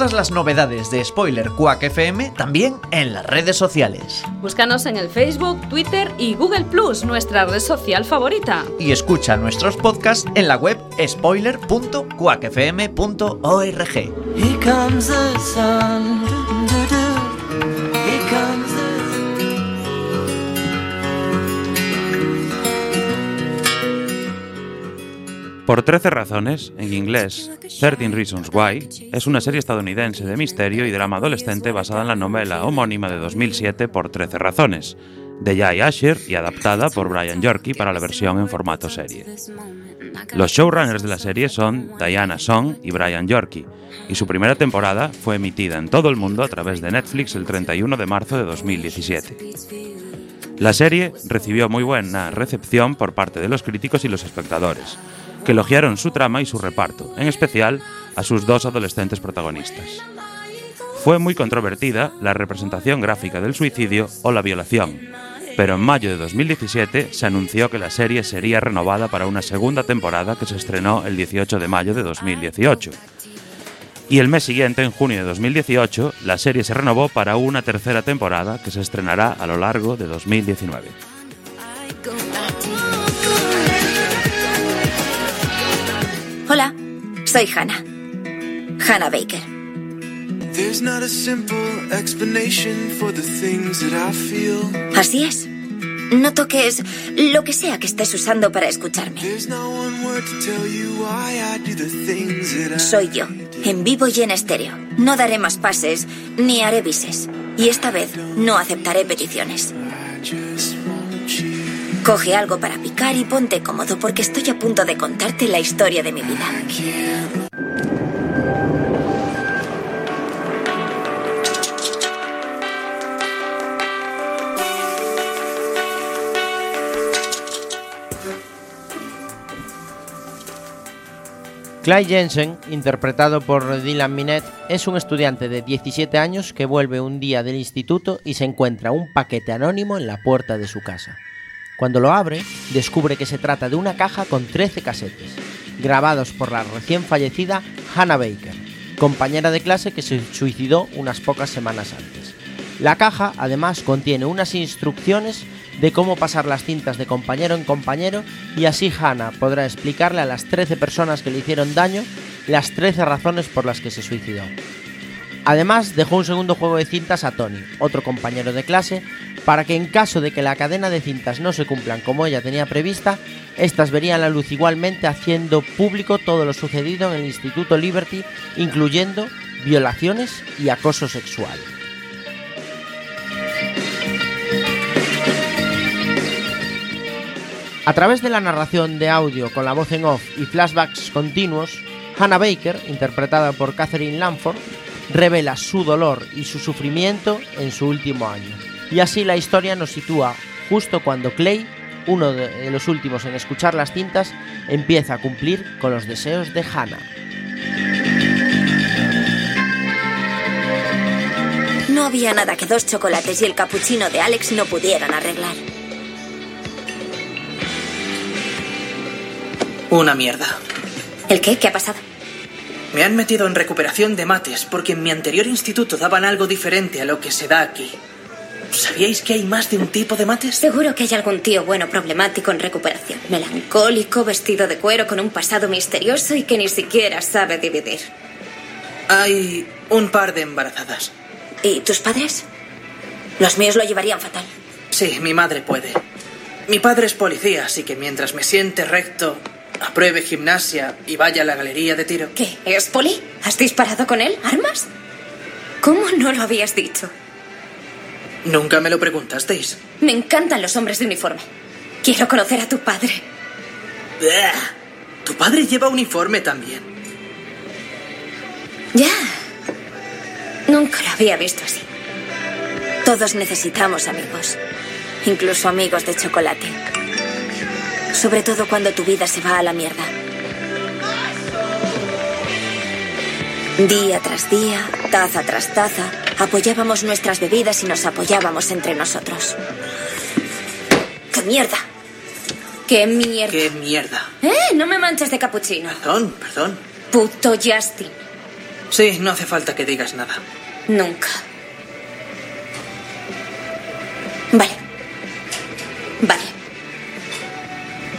Todas las novedades de Spoiler Quack FM también en las redes sociales. Búscanos en el Facebook, Twitter y Google Plus, nuestra red social favorita. Y escucha nuestros podcasts en la web spoiler.quackfm.org. Por 13 razones, en inglés 13 Reasons Why, es una serie estadounidense de misterio y drama adolescente basada en la novela homónima de 2007 por 13 razones, de Jay Asher y adaptada por Brian Yorkie para la versión en formato serie. Los showrunners de la serie son Diana Song y Brian Yorkie, y su primera temporada fue emitida en todo el mundo a través de Netflix el 31 de marzo de 2017. La serie recibió muy buena recepción por parte de los críticos y los espectadores, que elogiaron su trama y su reparto, en especial a sus dos adolescentes protagonistas. Fue muy controvertida la representación gráfica del suicidio o la violación, pero en mayo de 2017 se anunció que la serie sería renovada para una segunda temporada que se estrenó el 18 de mayo de 2018. Y el mes siguiente, en junio de 2018, la serie se renovó para una tercera temporada que se estrenará a lo largo de 2019. Soy Hannah. Hannah Baker. There's not a simple explanation for the things that I feel. Así es. No toques lo que sea que estés usando para escucharme. Soy yo, en vivo y en estéreo. No daré más pases ni haré bises. Y esta vez no aceptaré peticiones. Coge algo para picar y ponte cómodo porque estoy a punto de contarte la historia de mi vida. Clyde Jensen, interpretado por Dylan Minnette, es un estudiante de 17 años que vuelve un día del instituto y se encuentra un paquete anónimo en la puerta de su casa. Cuando lo abre, descubre que se trata de una caja con 13 casetes, grabados por la recién fallecida Hannah Baker, compañera de clase que se suicidó unas pocas semanas antes. La caja además contiene unas instrucciones de cómo pasar las cintas de compañero en compañero y así Hannah podrá explicarle a las 13 personas que le hicieron daño las 13 razones por las que se suicidó. Además, dejó un segundo juego de cintas a Tony, otro compañero de clase, para que en caso de que la cadena de cintas no se cumplan como ella tenía prevista, estas verían la luz igualmente haciendo público todo lo sucedido en el Instituto Liberty, incluyendo violaciones y acoso sexual. A través de la narración de audio con la voz en off y flashbacks continuos, Hannah Baker, interpretada por Catherine Lanford, revela su dolor y su sufrimiento en su último año. Y así la historia nos sitúa justo cuando Clay, uno de los últimos en escuchar las cintas, empieza a cumplir con los deseos de Hannah. No había nada que dos chocolates y el capuchino de Alex no pudieran arreglar. Una mierda. ¿El qué? ¿Qué ha pasado? Me han metido en recuperación de mates porque en mi anterior instituto daban algo diferente a lo que se da aquí. ¿Sabíais que hay más de un tipo de mates? Seguro que hay algún tío bueno problemático en recuperación. Melancólico, vestido de cuero, con un pasado misterioso y que ni siquiera sabe dividir. Hay un par de embarazadas. ¿Y tus padres? Los míos lo llevarían fatal. Sí, mi madre puede. Mi padre es policía, así que mientras me siente recto, apruebe gimnasia y vaya a la galería de tiro. ¿Qué? ¿Es poli? ¿Has disparado con él? ¿Armas? ¿Cómo no lo habías dicho? Nunca me lo preguntasteis. Me encantan los hombres de uniforme. Quiero conocer a tu padre. Tu padre lleva uniforme también. Ya. Nunca lo había visto así. Todos necesitamos amigos. Incluso amigos de chocolate. Sobre todo cuando tu vida se va a la mierda. Día tras día, taza tras taza, apoyábamos nuestras bebidas y nos apoyábamos entre nosotros. ¡Qué mierda! ¡Qué mierda! ¡Qué mierda! ¡Eh! No me manches de capuchino. Perdón, perdón. Puto Justin. Sí, no hace falta que digas nada. Nunca.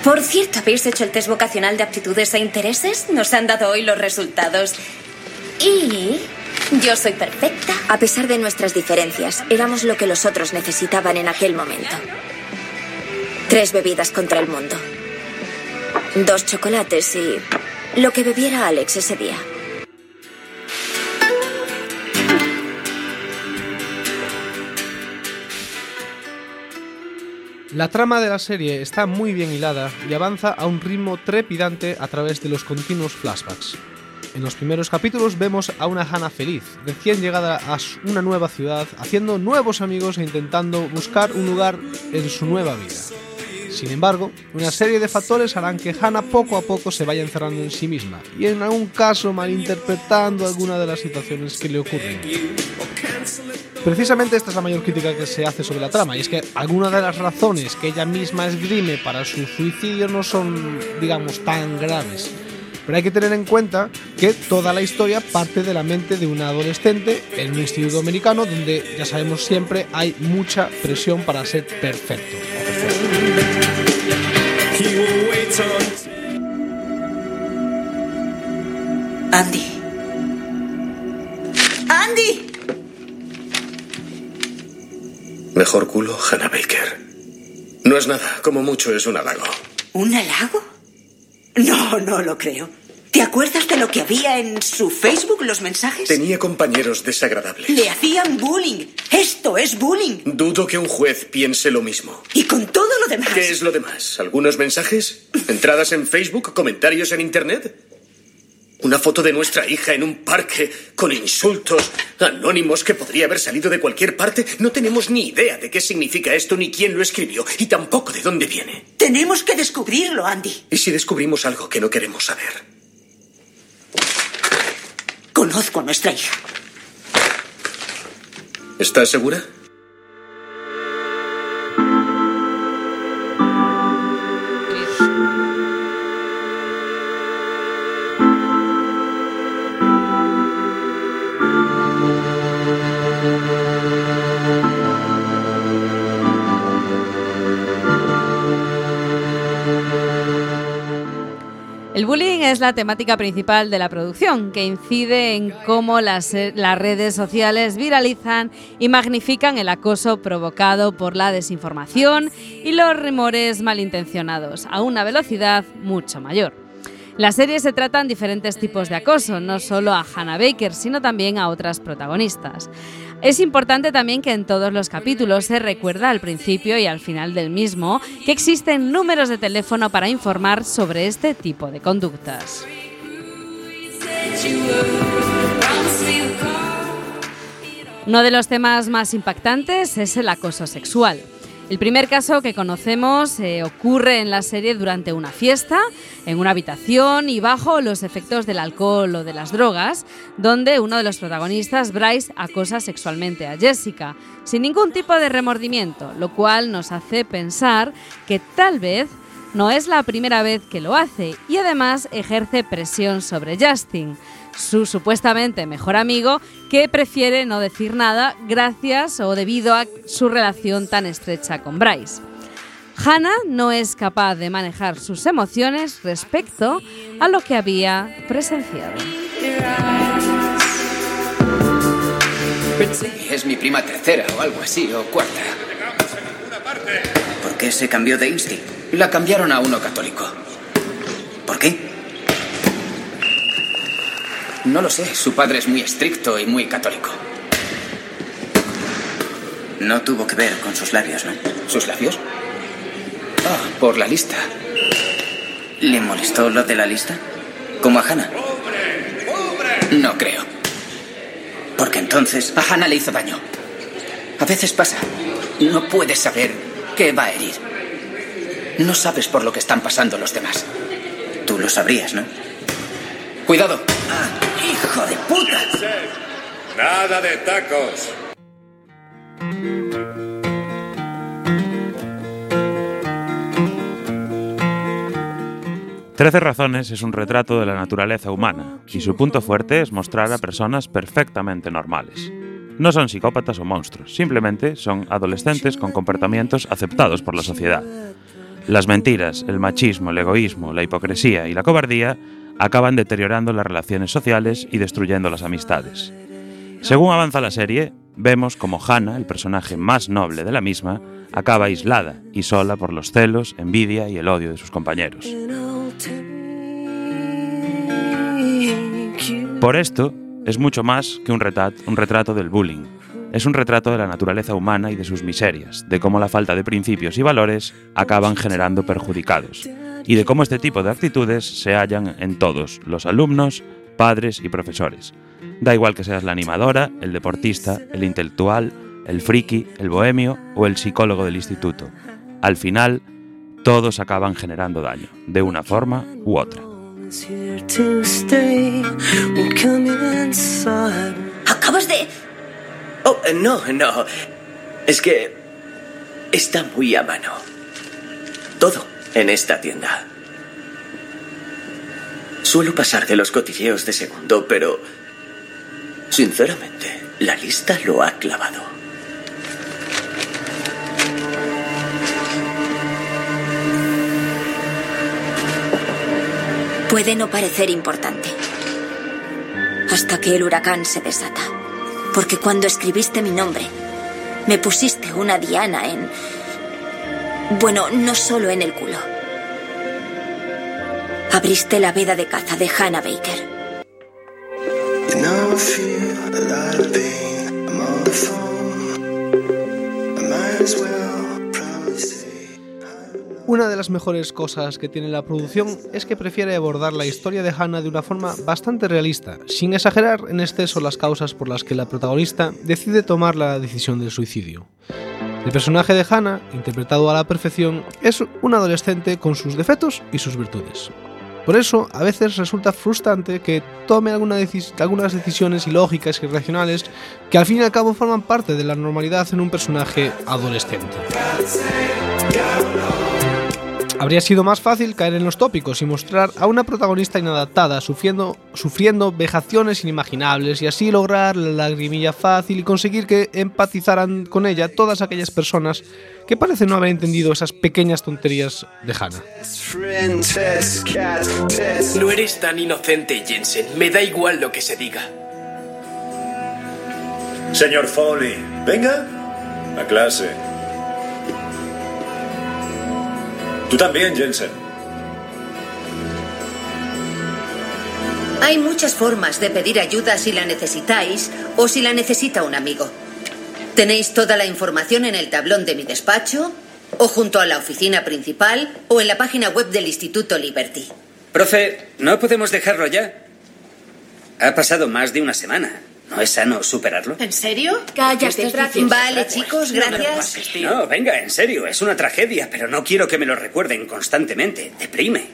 Por cierto, ¿habéis hecho el test vocacional de aptitudes e intereses? Nos han dado hoy los resultados. Y yo soy perfecta. A pesar de nuestras diferencias, éramos lo que los otros necesitaban en aquel momento. Tres bebidas contra el mundo. Dos chocolates y lo que bebiera Alex ese día. La trama de la serie está muy bien hilada y avanza a un ritmo trepidante a través de los continuos flashbacks. En los primeros capítulos vemos a una Hannah feliz, recién llegada a una nueva ciudad, haciendo nuevos amigos e intentando buscar un lugar en su nueva vida. Sin embargo, una serie de factores harán que Hannah poco a poco se vaya encerrando en sí misma y en algún caso malinterpretando alguna de las situaciones que le ocurren. Precisamente esta es la mayor crítica que se hace sobre la trama, y es que algunas de las razones que ella misma esgrime para su suicidio no son, digamos, tan graves. Pero hay que tener en cuenta que toda la historia parte de la mente de una adolescente en un instituto americano donde, ya sabemos siempre, hay mucha presión para ser perfecto. Andy. ¡Andy! Mejor culo, Hannah Baker. No es nada, como mucho es un halago. ¿Un halago? No, no lo creo. ¿Te acuerdas de lo que había en su Facebook, los mensajes? Tenía compañeros desagradables. Le hacían bullying. Esto es bullying. Dudo que un juez piense lo mismo. Y con todo lo demás. ¿Qué es lo demás? ¿Algunos mensajes? ¿Entradas en Facebook? ¿Comentarios en Internet? Una foto de nuestra hija en un parque con insultos anónimos que podría haber salido de cualquier parte. No tenemos ni idea de qué significa esto, ni quién lo escribió, y tampoco de dónde viene. Tenemos que descubrirlo, Andy. ¿Y si descubrimos algo que no queremos saber? Conozco a nuestra hija. ¿Estás segura? El bullying es la temática principal de la producción, que incide en cómo las, eh, las redes sociales viralizan y magnifican el acoso provocado por la desinformación y los rumores malintencionados, a una velocidad mucho mayor. La serie se tratan diferentes tipos de acoso, no solo a Hannah Baker, sino también a otras protagonistas. Es importante también que en todos los capítulos se recuerda al principio y al final del mismo que existen números de teléfono para informar sobre este tipo de conductas. Uno de los temas más impactantes es el acoso sexual. El primer caso que conocemos eh, ocurre en la serie durante una fiesta, en una habitación y bajo los efectos del alcohol o de las drogas, donde uno de los protagonistas, Bryce, acosa sexualmente a Jessica, sin ningún tipo de remordimiento, lo cual nos hace pensar que tal vez no es la primera vez que lo hace y además ejerce presión sobre Justin, su supuestamente mejor amigo, que prefiere no decir nada gracias o debido a su relación tan estrecha con Bryce. Hannah no es capaz de manejar sus emociones respecto a lo que había presenciado. Es mi prima tercera o algo así, o cuarta. ¿Por qué se cambió de Insti? La cambiaron a uno católico. ¿Por qué? No lo sé, su padre es muy estricto y muy católico. No tuvo que ver con sus labios, ¿no? ¿Sus labios? Ah, por la lista. ¿Le molestó lo de la lista? ¿Como a Hannah? No creo. Porque entonces... A Hannah le hizo daño. A veces pasa. No puedes saber qué va a herir. No sabes por lo que están pasando los demás. Tú lo sabrías, ¿no? Cuidado. ¡Hijo de puta! Nada de tacos. Trece razones es un retrato de la naturaleza humana y su punto fuerte es mostrar a personas perfectamente normales. No son psicópatas o monstruos, simplemente son adolescentes con comportamientos aceptados por la sociedad. Las mentiras, el machismo, el egoísmo, la hipocresía y la cobardía acaban deteriorando las relaciones sociales y destruyendo las amistades. Según avanza la serie, vemos como Hannah, el personaje más noble de la misma, acaba aislada y sola por los celos, envidia y el odio de sus compañeros. Por esto, es mucho más que un, retat- un retrato del bullying. Es un retrato de la naturaleza humana y de sus miserias, de cómo la falta de principios y valores acaban generando perjudicados, y de cómo este tipo de actitudes se hallan en todos, los alumnos, padres y profesores. Da igual que seas la animadora, el deportista, el intelectual, el friki, el bohemio o el psicólogo del instituto. Al final, todos acaban generando daño, de una forma u otra. Acabas de... Oh, eh, no, no. Es que está muy a mano. Todo en esta tienda. Suelo pasar de los cotilleos de segundo, pero sinceramente, la lista lo ha clavado. Puede no parecer importante. Hasta que el huracán se desata. Porque cuando escribiste mi nombre, me pusiste una diana en... Bueno, no solo en el culo. Abriste la veda de caza de Hannah Baker. Una de las mejores cosas que tiene la producción es que prefiere abordar la historia de Hannah de una forma bastante realista, sin exagerar en exceso las causas por las que la protagonista decide tomar la decisión del suicidio. El personaje de Hannah, interpretado a la perfección, es un adolescente con sus defectos y sus virtudes. Por eso, a veces resulta frustrante que tome algunas decisiones ilógicas y irracionales que al fin y al cabo forman parte de la normalidad en un personaje adolescente. Habría sido más fácil caer en los tópicos y mostrar a una protagonista inadaptada sufriendo, sufriendo vejaciones inimaginables y así lograr la lagrimilla fácil y conseguir que empatizaran con ella todas aquellas personas que parecen no haber entendido esas pequeñas tonterías de Hannah. No eres tan inocente, Jensen. Me da igual lo que se diga. Señor Foley, venga. A clase. Tú también, Jensen. Hay muchas formas de pedir ayuda si la necesitáis o si la necesita un amigo. Tenéis toda la información en el tablón de mi despacho, o junto a la oficina principal, o en la página web del Instituto Liberty. Profe, ¿no podemos dejarlo ya? Ha pasado más de una semana. ¿No es sano superarlo? ¿En serio? Cállate, Francis. Vale, chicos, gracias. No, venga, en serio, es una tragedia, pero no quiero que me lo recuerden constantemente. Deprime.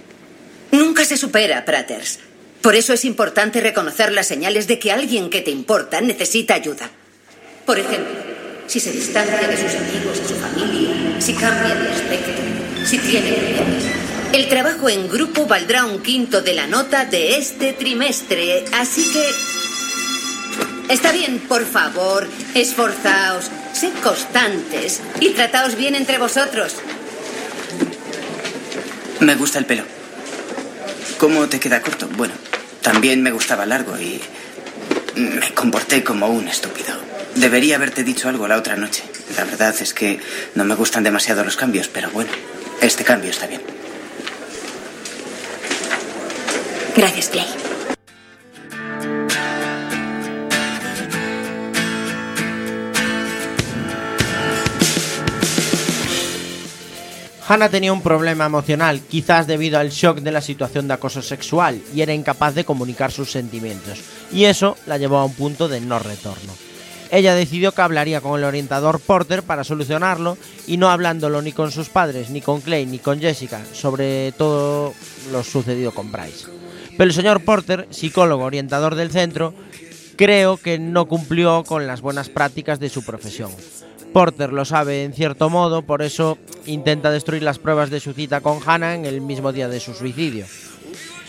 Nunca se supera, Pratters. Por eso es importante reconocer las señales de que alguien que te importa necesita ayuda. Por ejemplo, si se distancia de sus amigos, de su familia, si cambia de aspecto, si tiene problemas. El trabajo en grupo valdrá un quinto de la nota de este trimestre, así que... Está bien, por favor, esforzaos, sed constantes y trataos bien entre vosotros. Me gusta el pelo. ¿Cómo te queda corto? Bueno, también me gustaba largo y me comporté como un estúpido. Debería haberte dicho algo la otra noche. La verdad es que no me gustan demasiado los cambios, pero bueno, este cambio está bien. Gracias, Clay. Hannah tenía un problema emocional, quizás debido al shock de la situación de acoso sexual, y era incapaz de comunicar sus sentimientos, y eso la llevó a un punto de no retorno. Ella decidió que hablaría con el orientador Porter para solucionarlo, y no hablándolo ni con sus padres, ni con Clay, ni con Jessica, sobre todo lo sucedido con Bryce. Pero el señor Porter, psicólogo orientador del centro, creo que no cumplió con las buenas prácticas de su profesión. Porter lo sabe en cierto modo, por eso intenta destruir las pruebas de su cita con Hannah en el mismo día de su suicidio.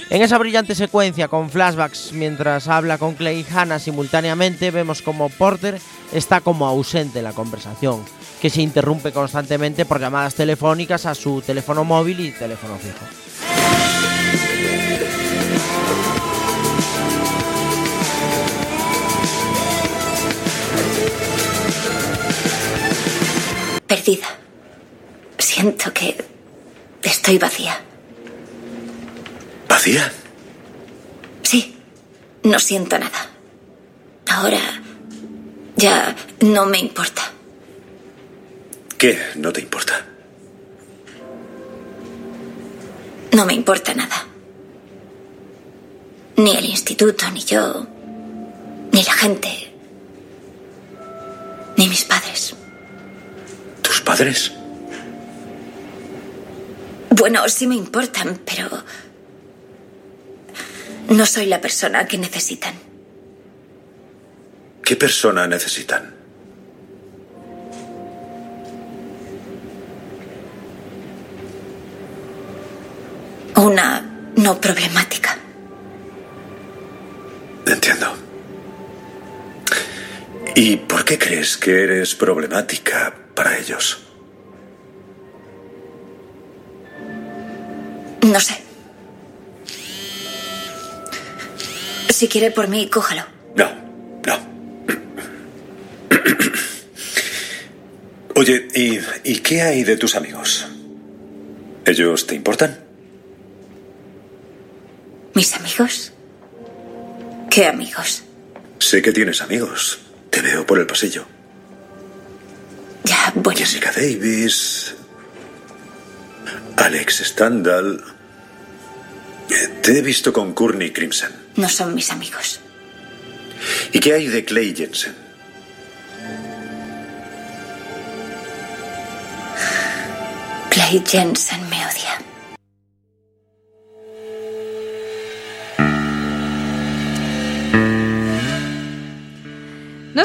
En esa brillante secuencia con flashbacks mientras habla con Clay y Hannah simultáneamente, vemos como Porter está como ausente en la conversación, que se interrumpe constantemente por llamadas telefónicas a su teléfono móvil y teléfono fijo. Perdida. Siento que estoy vacía. ¿Vacía? Sí, no siento nada. Ahora ya no me importa. ¿Qué no te importa? No me importa nada. Ni el instituto, ni yo, ni la gente, ni mis padres. ¿Tus padres? Bueno, sí me importan, pero no soy la persona que necesitan. ¿Qué persona necesitan? Una no problemática. Entiendo. ¿Y por qué crees que eres problemática para ellos? No sé. Si quiere por mí, cójalo. No, no. Oye, ¿y, ¿y qué hay de tus amigos? ¿Ellos te importan? ¿Mis amigos? ¿Qué amigos? Sé que tienes amigos. Te veo por el pasillo. Ya, bueno. Jessica Davis. Alex Stendhal. Eh, Te he visto con Courtney Crimson. No son mis amigos. ¿Y qué hay de Clay Jensen? Clay Jensen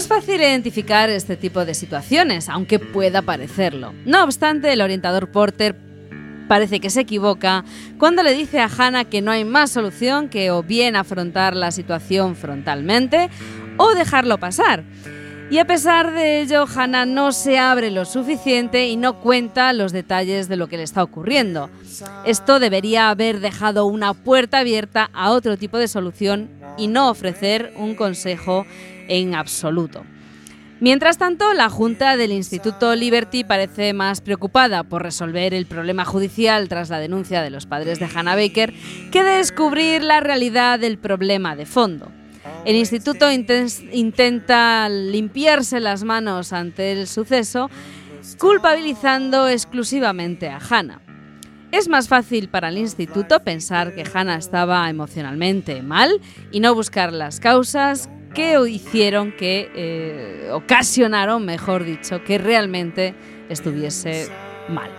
es fácil identificar este tipo de situaciones, aunque pueda parecerlo. No obstante, el orientador Porter parece que se equivoca cuando le dice a Hannah que no hay más solución que o bien afrontar la situación frontalmente o dejarlo pasar. Y a pesar de ello, Hannah no se abre lo suficiente y no cuenta los detalles de lo que le está ocurriendo. Esto debería haber dejado una puerta abierta a otro tipo de solución y no ofrecer un consejo en absoluto. Mientras tanto, la Junta del Instituto Liberty parece más preocupada por resolver el problema judicial tras la denuncia de los padres de Hannah Baker que de descubrir la realidad del problema de fondo. El instituto inten- intenta limpiarse las manos ante el suceso, culpabilizando exclusivamente a Hannah. Es más fácil para el instituto pensar que Hannah estaba emocionalmente mal y no buscar las causas que hicieron que eh, ocasionaron, mejor dicho, que realmente estuviese mal.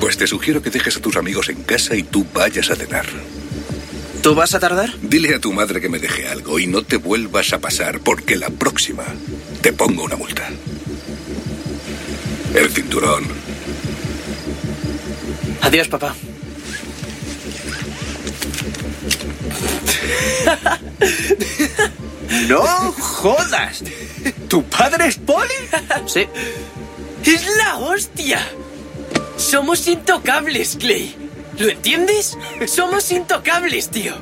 Pues te sugiero que dejes a tus amigos en casa y tú vayas a cenar. ¿Tú vas a tardar? Dile a tu madre que me deje algo y no te vuelvas a pasar porque la próxima te pongo una multa. El cinturón. Adiós, papá. ¡No jodas! ¿Tu padre es poli? Sí. ¡Es la hostia! Somos intocables, Clay. ¿Lo entiendes? Somos intocables, tío.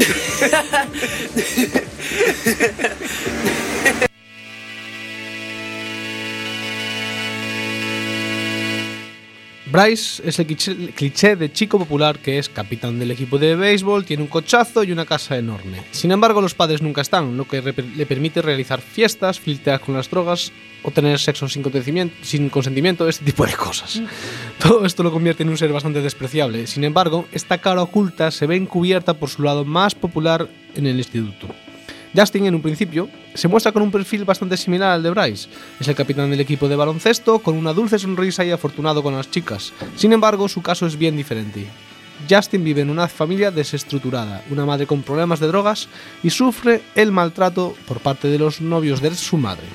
Bryce es el cliché, de chico popular que es capitán del equipo de béisbol, tiene un cochazo y una casa enorme. Sin embargo, los padres nunca están, lo que le permite realizar fiestas, flirtear con las drogas o tener sexo sin consentimiento, sin consentimiento, este tipo de cosas. Todo esto lo convierte en un ser bastante despreciable. Sin embargo, esta cara oculta se ve encubierta por su lado más popular en el instituto. Justin, en un principio, se muestra con un perfil bastante similar al de Bryce. Es el capitán del equipo de baloncesto, con una dulce sonrisa y afortunado con las chicas. Sin embargo, su caso es bien diferente. Justin vive en una familia desestructurada, una madre con problemas de drogas y sufre el maltrato por parte de los novios de su madre.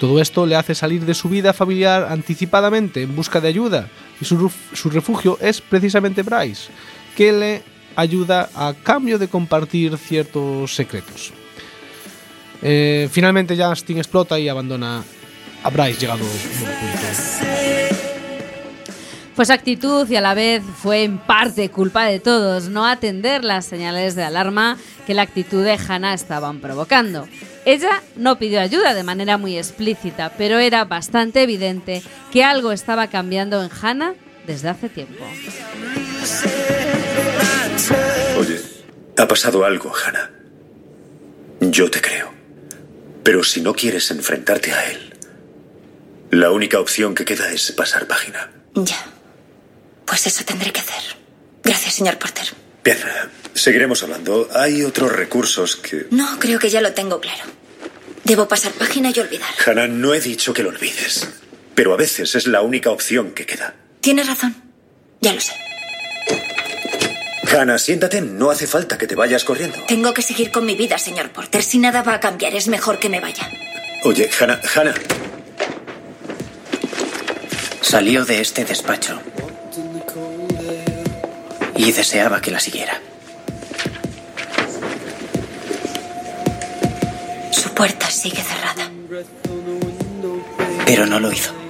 Todo esto le hace salir de su vida familiar anticipadamente en busca de ayuda y su, refugio es precisamente Bryce, que le ayuda a cambio de compartir ciertos secretos. Eh, finalmente Justin explota y abandona a Bryce llegado un punto. Fue su actitud y a la vez fue en parte culpa de todos no atender las señales de alarma que la actitud de Hannah estaban provocando. Ella no pidió ayuda de manera muy explícita, pero era bastante evidente que algo estaba cambiando en Hannah desde hace tiempo. Oye, ha pasado algo, Hannah. Yo te creo. Pero si no quieres enfrentarte a él, la única opción que queda es pasar página. Ya. Pues eso tendré que hacer. Gracias, señor Porter. Bien, seguiremos hablando. Hay otros recursos que... No, creo que ya lo tengo claro. Debo pasar página y olvidar. Hannah, no he dicho que lo olvides. Pero a veces es la única opción que queda. Tienes razón. Ya lo sé. Hannah, siéntate. No hace falta que te vayas corriendo. Tengo que seguir con mi vida, señor Porter. Si nada va a cambiar, es mejor que me vaya. Oye, Hannah, Hannah. Salió de este despacho y deseaba que la siguiera. Su puerta sigue cerrada. Pero no lo hizo.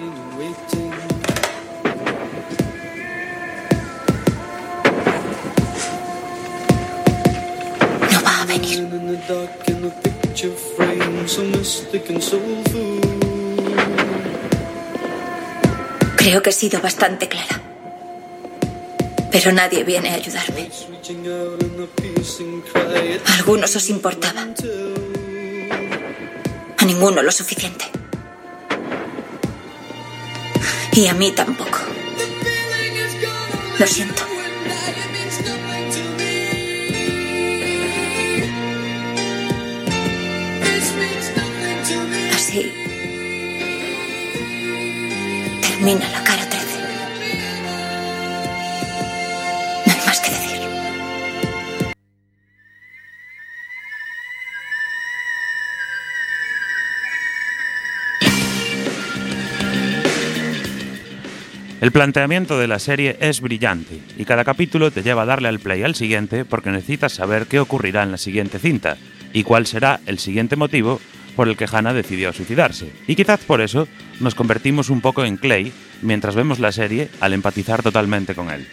Creo que he sido bastante clara. Pero nadie viene a ayudarme. A algunos os importaba. A ninguno lo suficiente. Y a mí tampoco. Lo siento. Termina la cara 13. No hay más que decir. El planteamiento de la serie es brillante y cada capítulo te lleva a darle al play al siguiente porque necesitas saber qué ocurrirá en la siguiente cinta y cuál será el siguiente motivo por el que Hannah decidió suicidarse. Y quizás por eso nos convertimos un poco en Clay mientras vemos la serie al empatizar totalmente con él.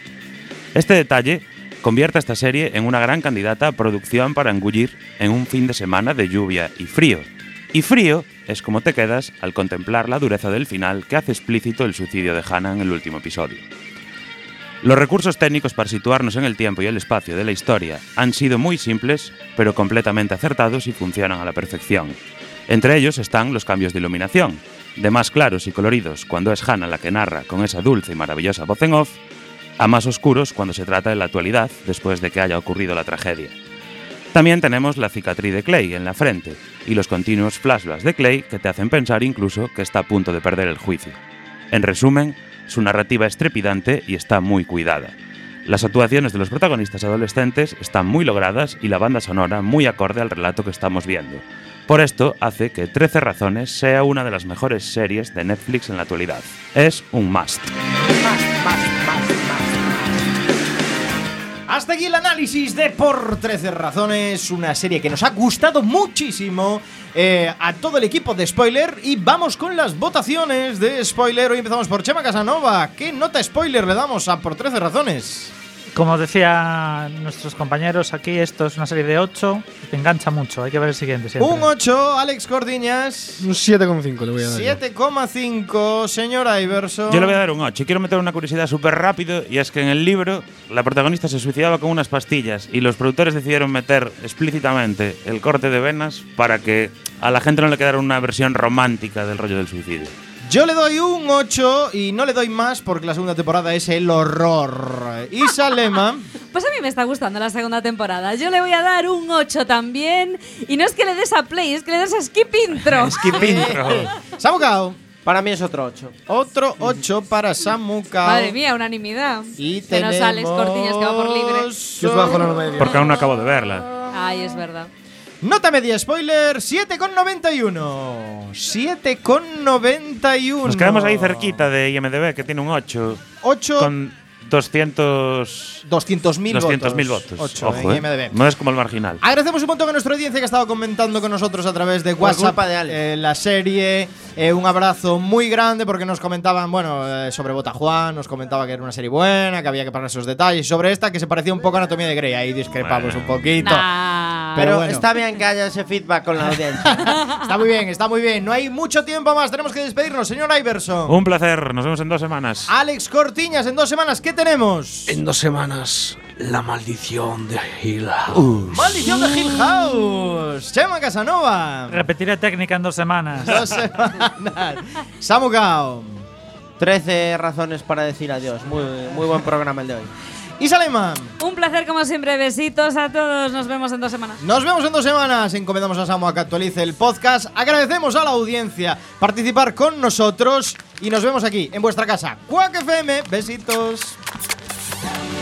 Este detalle convierte a esta serie en una gran candidata a producción para engullir en un fin de semana de lluvia y frío. Y frío es como te quedas al contemplar la dureza del final que hace explícito el suicidio de Hannah en el último episodio. Los recursos técnicos para situarnos en el tiempo y el espacio de la historia han sido muy simples, pero completamente acertados y funcionan a la perfección. Entre ellos están los cambios de iluminación, de más claros y coloridos cuando es Hannah la que narra con esa dulce y maravillosa voz en off, a más oscuros cuando se trata de la actualidad después de que haya ocurrido la tragedia. También tenemos la cicatriz de Clay en la frente y los continuos flashbacks de Clay que te hacen pensar incluso que está a punto de perder el juicio. En resumen, su narrativa es trepidante y está muy cuidada. Las actuaciones de los protagonistas adolescentes están muy logradas y la banda sonora muy acorde al relato que estamos viendo. Por esto hace que 13 razones sea una de las mejores series de Netflix en la actualidad. Es un must. Hasta aquí el análisis de Por 13 Razones, una serie que nos ha gustado muchísimo eh, a todo el equipo de Spoiler. Y vamos con las votaciones de Spoiler. Hoy empezamos por Chema Casanova. ¿Qué nota Spoiler le damos a Por 13 Razones? Como decían nuestros compañeros aquí, esto es una serie de 8 te engancha mucho. Hay que ver el siguiente siempre. Un 8, Alex Cordiñas. Un 7,5 le voy a dar. yo. 7,5, señor Iverson. Yo le voy a dar un 8 y quiero meter una curiosidad súper rápido y es que en el libro la protagonista se suicidaba con unas pastillas y los productores decidieron meter explícitamente el corte de venas para que a la gente no le quedara una versión romántica del rollo del suicidio. Yo le doy un 8 y no le doy más porque la segunda temporada es el horror. Isa Lema. Pues a mí me está gustando la segunda temporada. Yo le voy a dar un 8 también. Y no es que le des a play, es que le des a skip intro. Skip intro. Samucao. Para mí es otro 8. Otro 8 para Samucao. Madre mía, unanimidad. Y Se nos Alex Cortiñas que va por libre. Yo os bajo la. Porque aún no acabo de verla. Ay, es verdad. Nota media spoiler 7,91. 7,91. Nos quedamos ahí cerquita de IMDB, que tiene un 8. 8 Con 200. 200.000 200.000 votos. votos. Ocho Ojo, en eh. IMDb. No es como el marginal. Agradecemos un montón a nuestra audiencia que ha estado comentando con nosotros a través de WhatsApp de eh, la serie. Eh, un abrazo muy grande porque nos comentaban, bueno, eh, sobre Bota Juan, nos comentaba que era una serie buena, que había que parar esos detalles. Sobre esta, que se parecía un poco a Anatomía de Grey. Ahí discrepamos un poquito. Nah. Pero bueno. está bien que haya ese feedback con la audiencia. Está muy bien, está muy bien. No hay mucho tiempo más. Tenemos que despedirnos, señor Iverson. Un placer. Nos vemos en dos semanas. Alex Cortiñas, en dos semanas, ¿qué tenemos? En dos semanas, la maldición de Hill House. Maldición de Hill House. Chema Casanova. Repetiré técnica en dos semanas. Dos semanas. Samu Gao. 13 razones para decir adiós. Muy, muy buen programa el de hoy. Y. Un placer como siempre. Besitos a todos. Nos vemos en dos semanas. Nos vemos en dos semanas. Encomendamos a Samu a que actualice el podcast. Agradecemos a la audiencia participar con nosotros y nos vemos aquí en vuestra casa. Quack FM. Besitos.